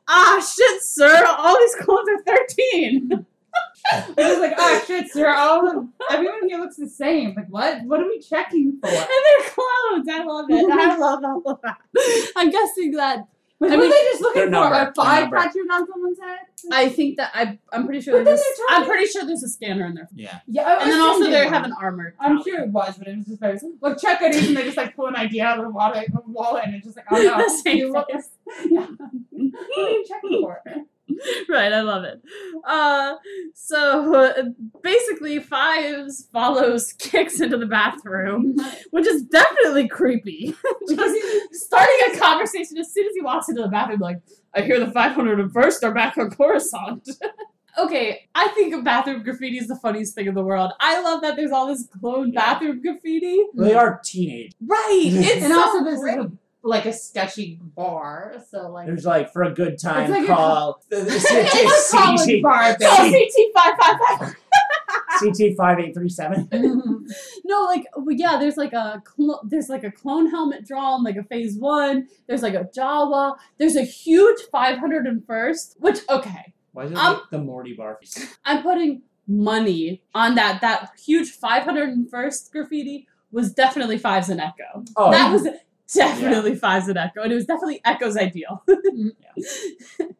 Ah, shit, sir! All these clones are 13! I was like, oh shit, sir, all of everyone here looks the same. Like, what? What are we checking for? And their clothes. I love it. I love all of that. I'm guessing that. What were they just looking for? A five tattooed on someone's head? I think that I, I'm pretty sure. But there's a, I'm pretty sure there's a scanner in there. Yeah. Yeah. And then also they have an armor. I'm sure it was, but it was just very like check it and they just like pull an idea out of the wallet, wallet and it's just like oh no, the same you look, yeah. what are you checking for? right, I love it. Uh, so uh, basically, Fives follows Kix into the bathroom, which is definitely creepy. Because Starting a conversation as soon as he walks into the bathroom, like, I hear the 501st are back on Coruscant. okay, I think bathroom graffiti is the funniest thing in the world. I love that there's all this clone bathroom graffiti. Well, they are teenage. Right, it's and so also this great. is a, like a sketchy bar, so like There's like for a good time like a- call. it's a college CT bar, Oh, baby. CT555. CT five eight three seven. No, like yeah, there's like a clo- there's like a clone helmet drawn, like a phase one. There's like a Jawa. There's a huge 501st, which okay, Why is it Um, like the Morty bar? I'm putting money on that. That huge 501st graffiti was definitely Fives and Echo. Oh, that was definitely Fives and Echo, and it was definitely Echo's ideal. Mm-hmm.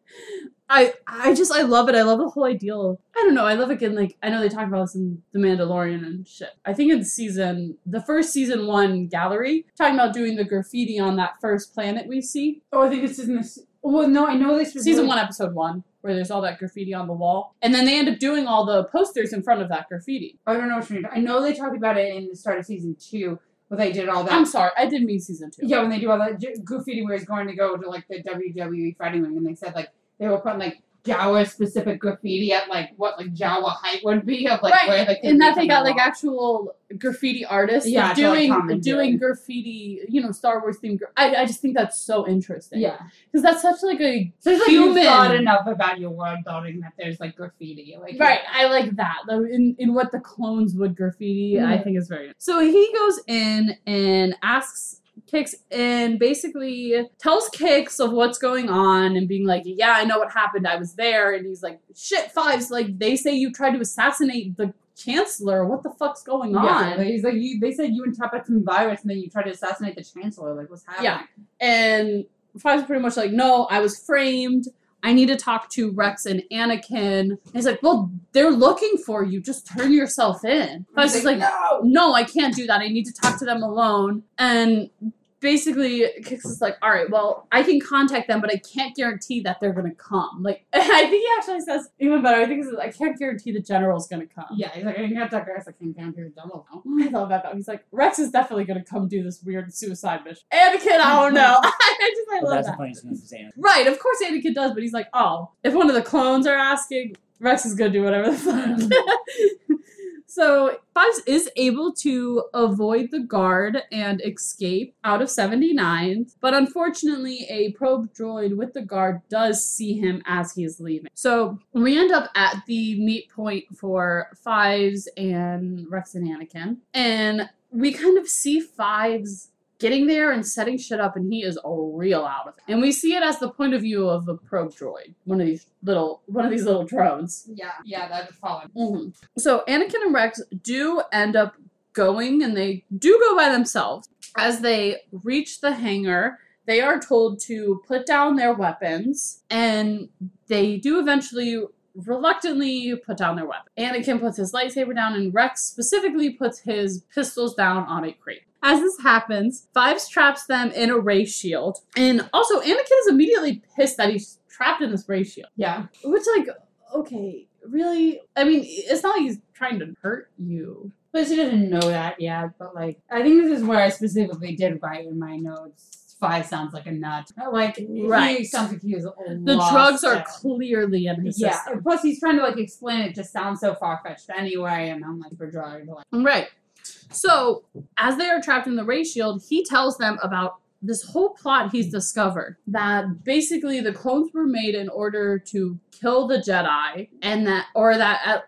I I just I love it. I love the whole ideal. I don't know. I love it again. Like I know they talked about this in The Mandalorian and shit. I think in season the first season one gallery talking about doing the graffiti on that first planet we see. Oh, I think it's in this. Well, no, I know this. Season one, episode one, where there's all that graffiti on the wall, and then they end up doing all the posters in front of that graffiti. I don't know what you mean. I know they talked about it in the start of season two, where they did all that. I'm sorry, I didn't mean season two. Yeah, when they do all that where he's going to go to like the WWE fighting ring, and they said like they were putting like Jawa specific graffiti at like what like Jawa height would be of like right, where like and that they got like actual graffiti artists Yeah, to, like, doing doing graffiti, you know, Star Wars themed. gra- I I just think that's so interesting. yeah. because that's such like a So it's like Human. you thought enough about your world building that there's like graffiti. Like Right, I like that. Though in in what the clones would graffiti, I Mhm. think is very. So he goes in and asks Kix and basically tells Kix of what's going on and being like, "Yeah, I know what happened. I was there." And he's like, "Shit, fives. Like they say you tried to assassinate the chancellor. What the fuck's going on?" like, he's like you. They said you and Tup some virus, and then you tried to assassinate the chancellor. Like, what's happening? Yeah. And Five's pretty much like, no, I was framed. I need to talk to Rex and Anakin. And he's like, well, they're looking for you. Just turn yourself in. Five's just like, no. no, I can't do that. I need to talk to them alone. And basically, Kix is like, all right, well, I can contact them, but I can't guarantee that they're going to come. Like, I think he actually says even better. I think he says, I can't guarantee the general's going to come. Yeah, he's like, I got that grass. I can't count your double now. I love that though. He's like, Rex is definitely gonna come do this weird suicide mission. Anakin, I don't know. I just I But love that's the that. funniest thing to say. Right, of course Anakin does, but he's like, oh, if one of the clones are asking, Rex is gonna do whatever the fuck. So Fives is able to avoid the guard and escape out of 79, but unfortunately a probe droid with the guard does see him as he is leaving. So we end up at the meet point for Fives and Rex and Anakin, and we kind of see Fives getting there and setting shit up, and he is a real out of it. And we see it as the point of view of a probe droid, one of these little, one of these little drones. Yeah, yeah, that's falling. hmm So Anakin and Rex do end up going, and they do go by themselves. As they reach the hangar, they are told to put down their weapons, and they do eventually reluctantly put down their weapon. Anakin puts his lightsaber down, and Rex specifically puts his pistols down on a crate. As this happens, Fives traps them in a ray shield, and also Anakin is immediately pissed that he's trapped in this ray shield. Yeah. Which, like, okay, really? I mean, it's not like he's trying to hurt you. But she doesn't know that yet. But like, I think this is where I specifically did write in my notes. Five sounds like a nut. Like, he Right. sounds like he was The drugs are clearly in his Yeah. system. Plus, he's trying to like explain it. Just sounds so far fetched anyway, and I'm like for drugged. Like, Right. So, as they are trapped in the ray shield, he tells them about this whole plot he's discovered that basically the clones were made in order to kill the Jedi, and that, or that, uh,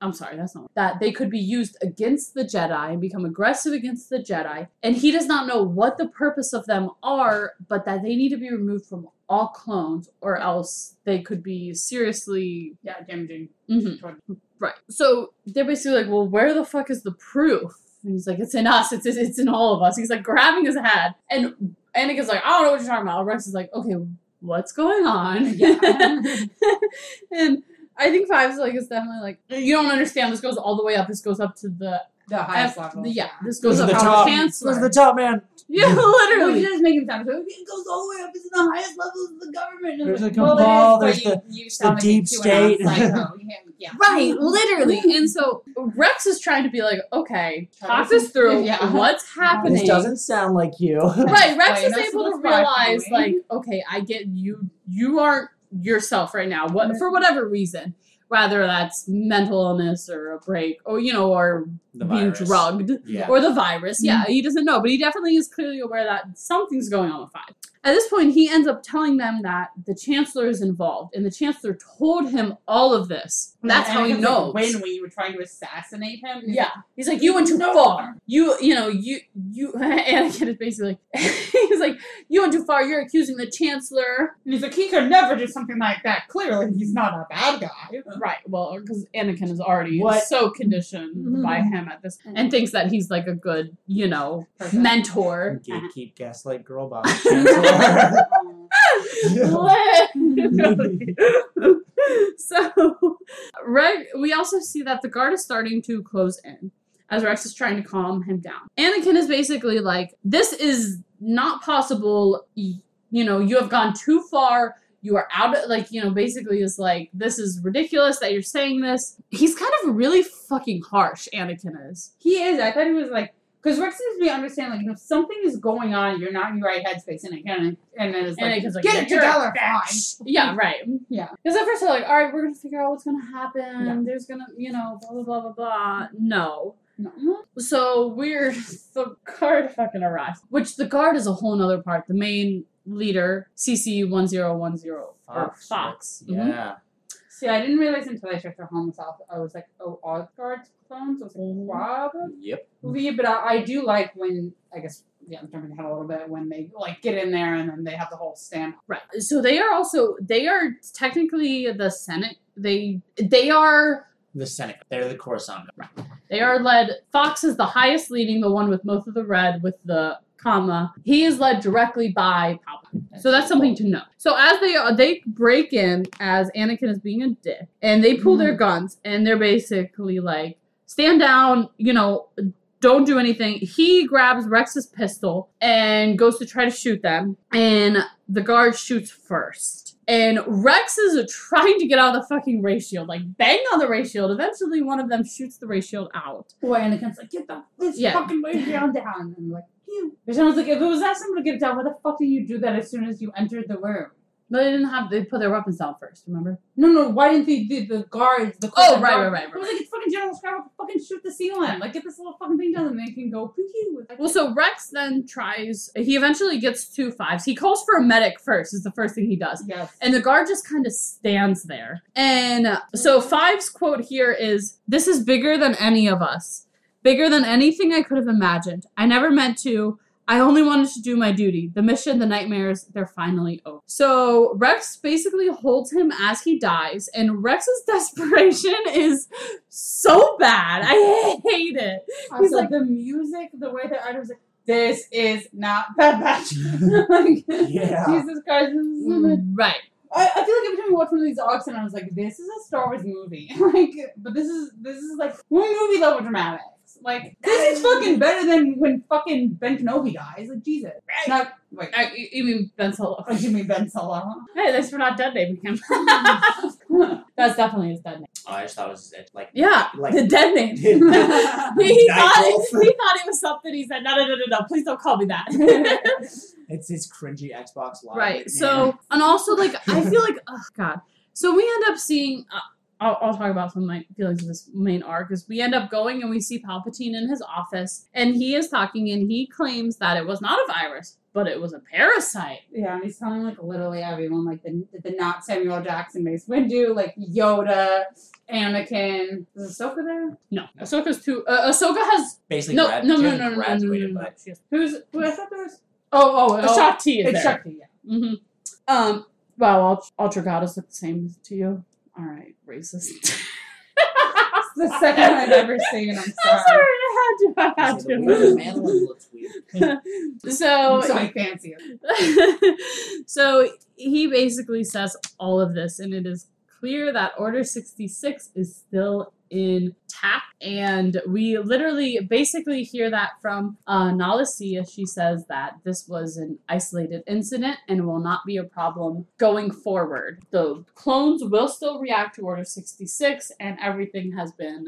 I'm sorry, that's not that they could be used against the Jedi and become aggressive against the Jedi. And he does not know what the purpose of them are, but that they need to be removed from all clones, or else they could be seriously yeah, damaging. Mhm. Right. So they're basically like, well, where the fuck is the proof? And he's like, it's in us. It's it's in all of us. He's like grabbing his head, and Anakin's like, I don't know what you're talking about. Rex is like, okay, what's going on? Yeah. and I think five is like, it's definitely like, you don't understand. This goes all the way up. This goes up to the The highest F- level. Yeah, this Goes goes to up the top. the chancellor. Goes to the top, man. yeah, Which literally. does make him sound so it goes all the way up to the highest levels of the government. There's Like, a well, cabal, is, there's but you, you sound like deep state. Oh, yeah, yeah. Right, literally. And so Rex is trying to be like, okay, talk us through Yeah. what's happening. This doesn't sound like you. right rex Explain is able to realize like okay i get you you aren't yourself right now what for whatever reason whether that's mental illness or a break or you know or The being virus. drugged Yeah. or the virus yeah mm-hmm. he doesn't know but he definitely is clearly aware that something's going on with five at this point, he ends up telling them that the Chancellor is involved, and the Chancellor told him all of this. That's how he Anakin's like, knows. when we were trying to assassinate him. He's Yeah, he's like, you went too No. far. You, you know, you, you. Anakin is basically, he's like, you went too far. You're accusing the Chancellor. And he's like, he could never do something like that. Clearly, he's not a bad guy. Right. Well, because Anakin is already What? so conditioned Mhm. by him at this, and thinks that he's like a good, you know, Person. mentor. Gatekeep gaslight girl boss. So, Reg, we also see that the guard is starting to close in as Rex is trying to calm him down. Anakin is basically like, "This is not possible. You know, you have gone too far." You are out of, like, you know, basically is like, this is ridiculous that you're saying this. He's kind of really fucking harsh, Anakin is. He is. I thought he was like, because Rex seems to be understand, like, you know, something is going on, you're not in your right headspace, and again, and then it's like, Anakin's like, get "Yeah, it together, fine. Yeah, right. Yeah. Because at first they're like, all right, we're gonna figure out what's gonna happen. Yeah. There's gonna, you know, blah blah blah blah blah. No. No. So we're the guard fucking arrives, which the guard is a whole nother part. The main leader, CC one zero one zero or Fox. Fox. Mhm. Yeah. See, I didn't realize until I checked their homes off. I was like, oh, Osgard's clones? I was like, mm-hmm. probably. Yep. But I, I do like when, I guess, yeah, I'm jumping ahead a little bit, when they, like, get in there and then they have the whole stand. Right. So they are also they are technically the Senate. They they are The Senate. They're the Coruscant. Right. They are led. Fox is the highest leading, the one with most of the red with the comma. He is led directly by Palpatine. So that's something to know. So as they are, they break in as Anakin is being a dick, and they pull their mm-hmm. guns, and they're basically like, stand down, you know. Don't do anything. He grabs Rex's pistol and goes to try to shoot them, and the guard shoots first. And Rex is trying to get out of the fucking ray shield, like bang on the ray shield. Eventually, one of them shoots the ray shield out. Boy, Anakin's like, get the this Yeah. fucking way down, down. And like, you. I was like, if it was that simple to get down, why the fuck did you do that as soon as you entered the room? No, they didn't have. They put their weapons down first. Remember? No, no, why didn't they do the guards? The Oh, right, guard- right, right, I was like, it's fucking General Scrabble, fucking shoot the ceiling. Like, get this little fucking thing down and they can go pew pew. Well, so Rex then tries. He eventually gets two fives. He calls for a medic first. Is the first thing he does. Yes. And the guard just kind of stands there. And so Five's quote here is This is bigger than any of us. Bigger than anything I could have imagined. I never meant to. I only wanted to do my duty. The mission, the nightmares, they're finally over. So Rex basically holds him as he dies, and Rex's desperation is so bad. I hate it. I He's like- like, the music, the way that I was like, this is not Bad Batch. like, Yeah. Jesus Christ. This is Right. I, I feel like every time we watch one of these arcs, and I was like, "This is a Star Wars movie." like, but this is this is like one movie level dramatics. Like, this is fucking better than when fucking Ben Kenobi dies. Like, Jesus. Not wait. I, you- you mean Ben Solo? Oh, you mean Ben Solo? Hey, thanks for not dead naming him. That's definitely his dead name. Oh, I just thought it was it, like Yeah, like the dead name. he, he thought it, he thought it was something. He said, "No, no, no, no, no! Please don't call me that." It's his cringy Xbox Live. right. nickname. So, and also, like, I feel like, oh god. So we end up seeing. Uh, I'll, I'll talk about some of my feelings of this main arc. Is we end up going and we see Palpatine in his office, and he is talking, and he claims that it was not a virus, but it was a parasite. Yeah, and he's telling like literally everyone, like the the not Samuel Jackson Mace Windu, like Yoda, Anakin. Is Ahsoka there? No, Ahsoka's too. Uh, Ahsoka has basically, no, grad- no, she no, hasn't no, no, no, no, graduated, no, no. but She has- Who's who? I thought there was. Oh, oh, The oh, Shaak Ti is It's there. Shaak Ti. Yeah. Mm-hmm. Um. Wow, Ult- Ultragadas look the same to you. All right, racist. It's the second I've ever seen. I'm I'm sorry. sorry, I had to. I had the to. Mandalorian looks weird. so, I'm fancy. it. so he basically says all of this, and it is clear that Order sixty six is still intact. And we literally basically hear that from uh, Nalasia. She says that this was an isolated incident and will not be a problem going forward. The clones will still react to Order 66, and everything has been.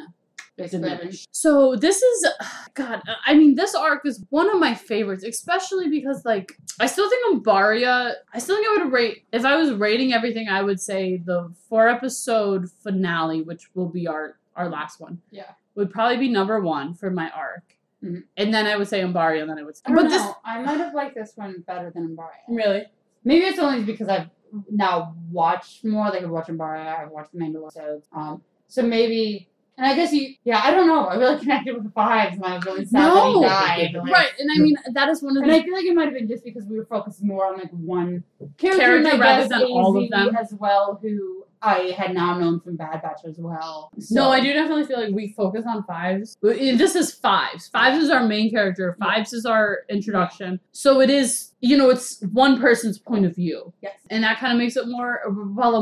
So this is God. I mean, this arc is one of my favorites, especially because like I still think Umbaria. I still think I would rate if I was rating everything. I would say the four episode finale, which will be our our last one. Yeah. would probably be number one for my arc. Mhm. and then I would say Umbaria, and then I would say. I don't But know. this I might have liked this one better than Embaria. really, Maybe it's only because I've now watched more. Like I've watched Embaria, I've watched the Mandalorian episodes. Um, so maybe, and I guess you, yeah, I don't know. I really connected with the fives, and I was really sad that No. he died. Like, right? And I mean, that is one of And the I feel like it might have been just because we were focused more on like one character, Character and rather than all of them. as well, who I had now known from Bad Batch as well. So- No, I do definitely feel like we focus on fives. Eh, this is fives. Fives is our main character. Fives is our introduction. So it is, you know, it's one person's point of view. Yes. And that kind of makes it more. While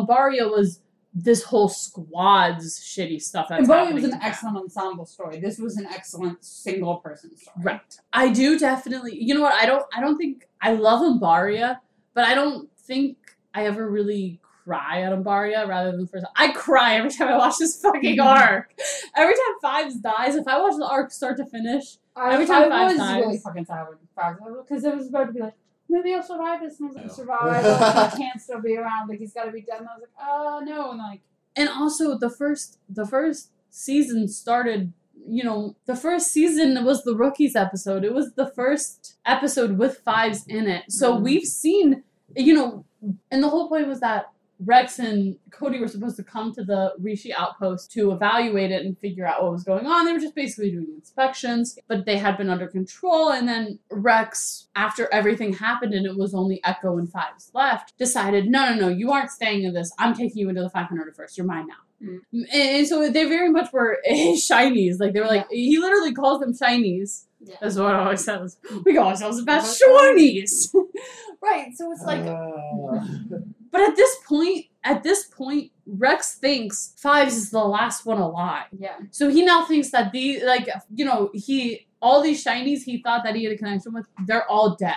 was this whole squad's shitty stuff. That's And Bowie was an them. excellent ensemble story. This was an excellent single person story. Right. I do definitely. You know what? I don't. I don't think I love Umbaria, but I don't think I ever really cry at Umbaria rather than first. I cry every time I watch this fucking mm-hmm. arc. Every time Fives dies, if I watch the arc start to finish, I, Every time I Fives was dies. really fucking sad when Fives because it was about to be like, maybe I'll survive this, and I was like, survive. Like, he can't still be around. Like he's got to be dead. And I was like, oh no, and like. and also the first the first season started. You know, the first season was the rookies episode. It was the first episode with fives in it. So Mhm. we've seen, you know, and the whole point was that Rex and Cody were supposed to come to the Rishi outpost to evaluate it and figure out what was going on. They were just basically doing inspections, but they had been under control. And then Rex, after everything happened and it was only Echo and Fives left, decided, no, no, no, you aren't staying in this. I'm taking you into the 500 first. You're mine now. Mm. And, and so they very much were shinies. Like they were like, he literally calls them shinies. Yeah. That's what I always says. We call ourselves the best shinies. right. So it's like, Uh, but at this point, at this point, Rex thinks Fives is the last one alive. Yeah. So he now thinks that the like you know he all these shinies he thought that he had a connection with they're all dead.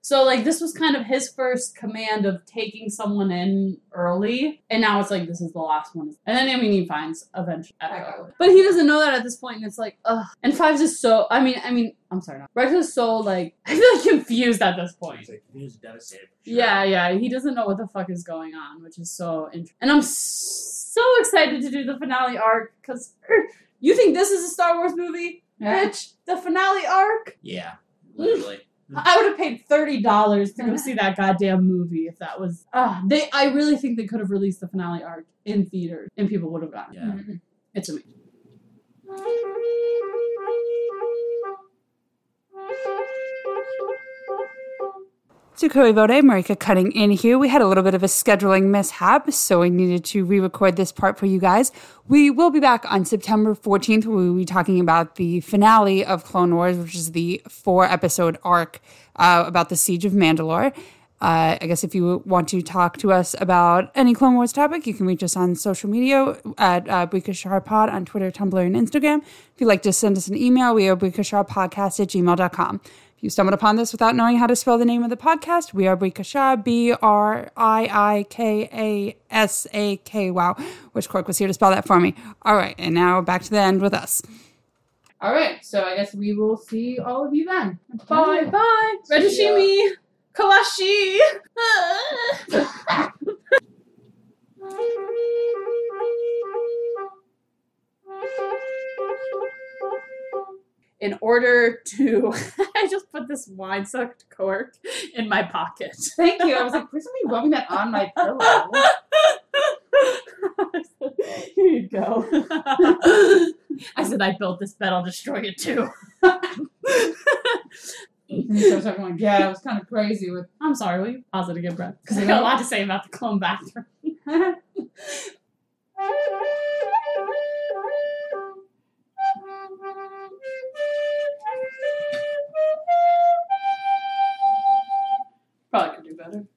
So like this was kind of his first command of taking someone in early, and now it's like this is the last one. And then I mean he finds eventually Echo, Echo. but he doesn't know that at this point, and it's like ugh. And Fives is so I mean I mean I'm sorry, not Rex is so like I feel like confused at this point. he's like, he was devastated. sure. Yeah, yeah, he doesn't know what the fuck is going on, which is so interesting. And I'm so excited to do the finale arc because er, you think this is a Star Wars movie, Yeah. bitch? The finale arc? Yeah, literally. I would have paid thirty dollars to go see that goddamn movie if that was. Ah, they. I really think they could have released the finale arc in theaters and people would have it. Yeah. Mhm. It's amazing. Sukoi Vode, Marika cutting in here. We had a little bit of a scheduling mishap, so we needed to re record this part for you guys. We will be back on September 14th. We will be talking about the finale of Clone Wars, which is the four episode arc uh, about the Siege of Mandalore. Uh, I guess if you want to talk to us about any Clone Wars topic, you can reach us on social media at uh, on Twitter, Tumblr, and Instagram. If you'd like to send us an email, we are Podcast at gmail.com. If you stumbled upon this without knowing how to spell the name of the podcast, we are Brikasha, B R I I K A S A K. Wow, wish Cork was here to spell that for me. All right, and now back to the end with us. All right. So I guess we will see all of you then. Bye bye. Redishimi. Kawashi. In order to, I just put this wine sucked cork in my pocket. Thank you. I was like, please don't be rubbing that on my pillow. Here you go. I said I built this bed, I'll destroy it too. And so I was like, yeah, it was kind of crazy with. I'm sorry, will you pause it again, Brett? Because I got a lot to say about the clone bathroom. Better.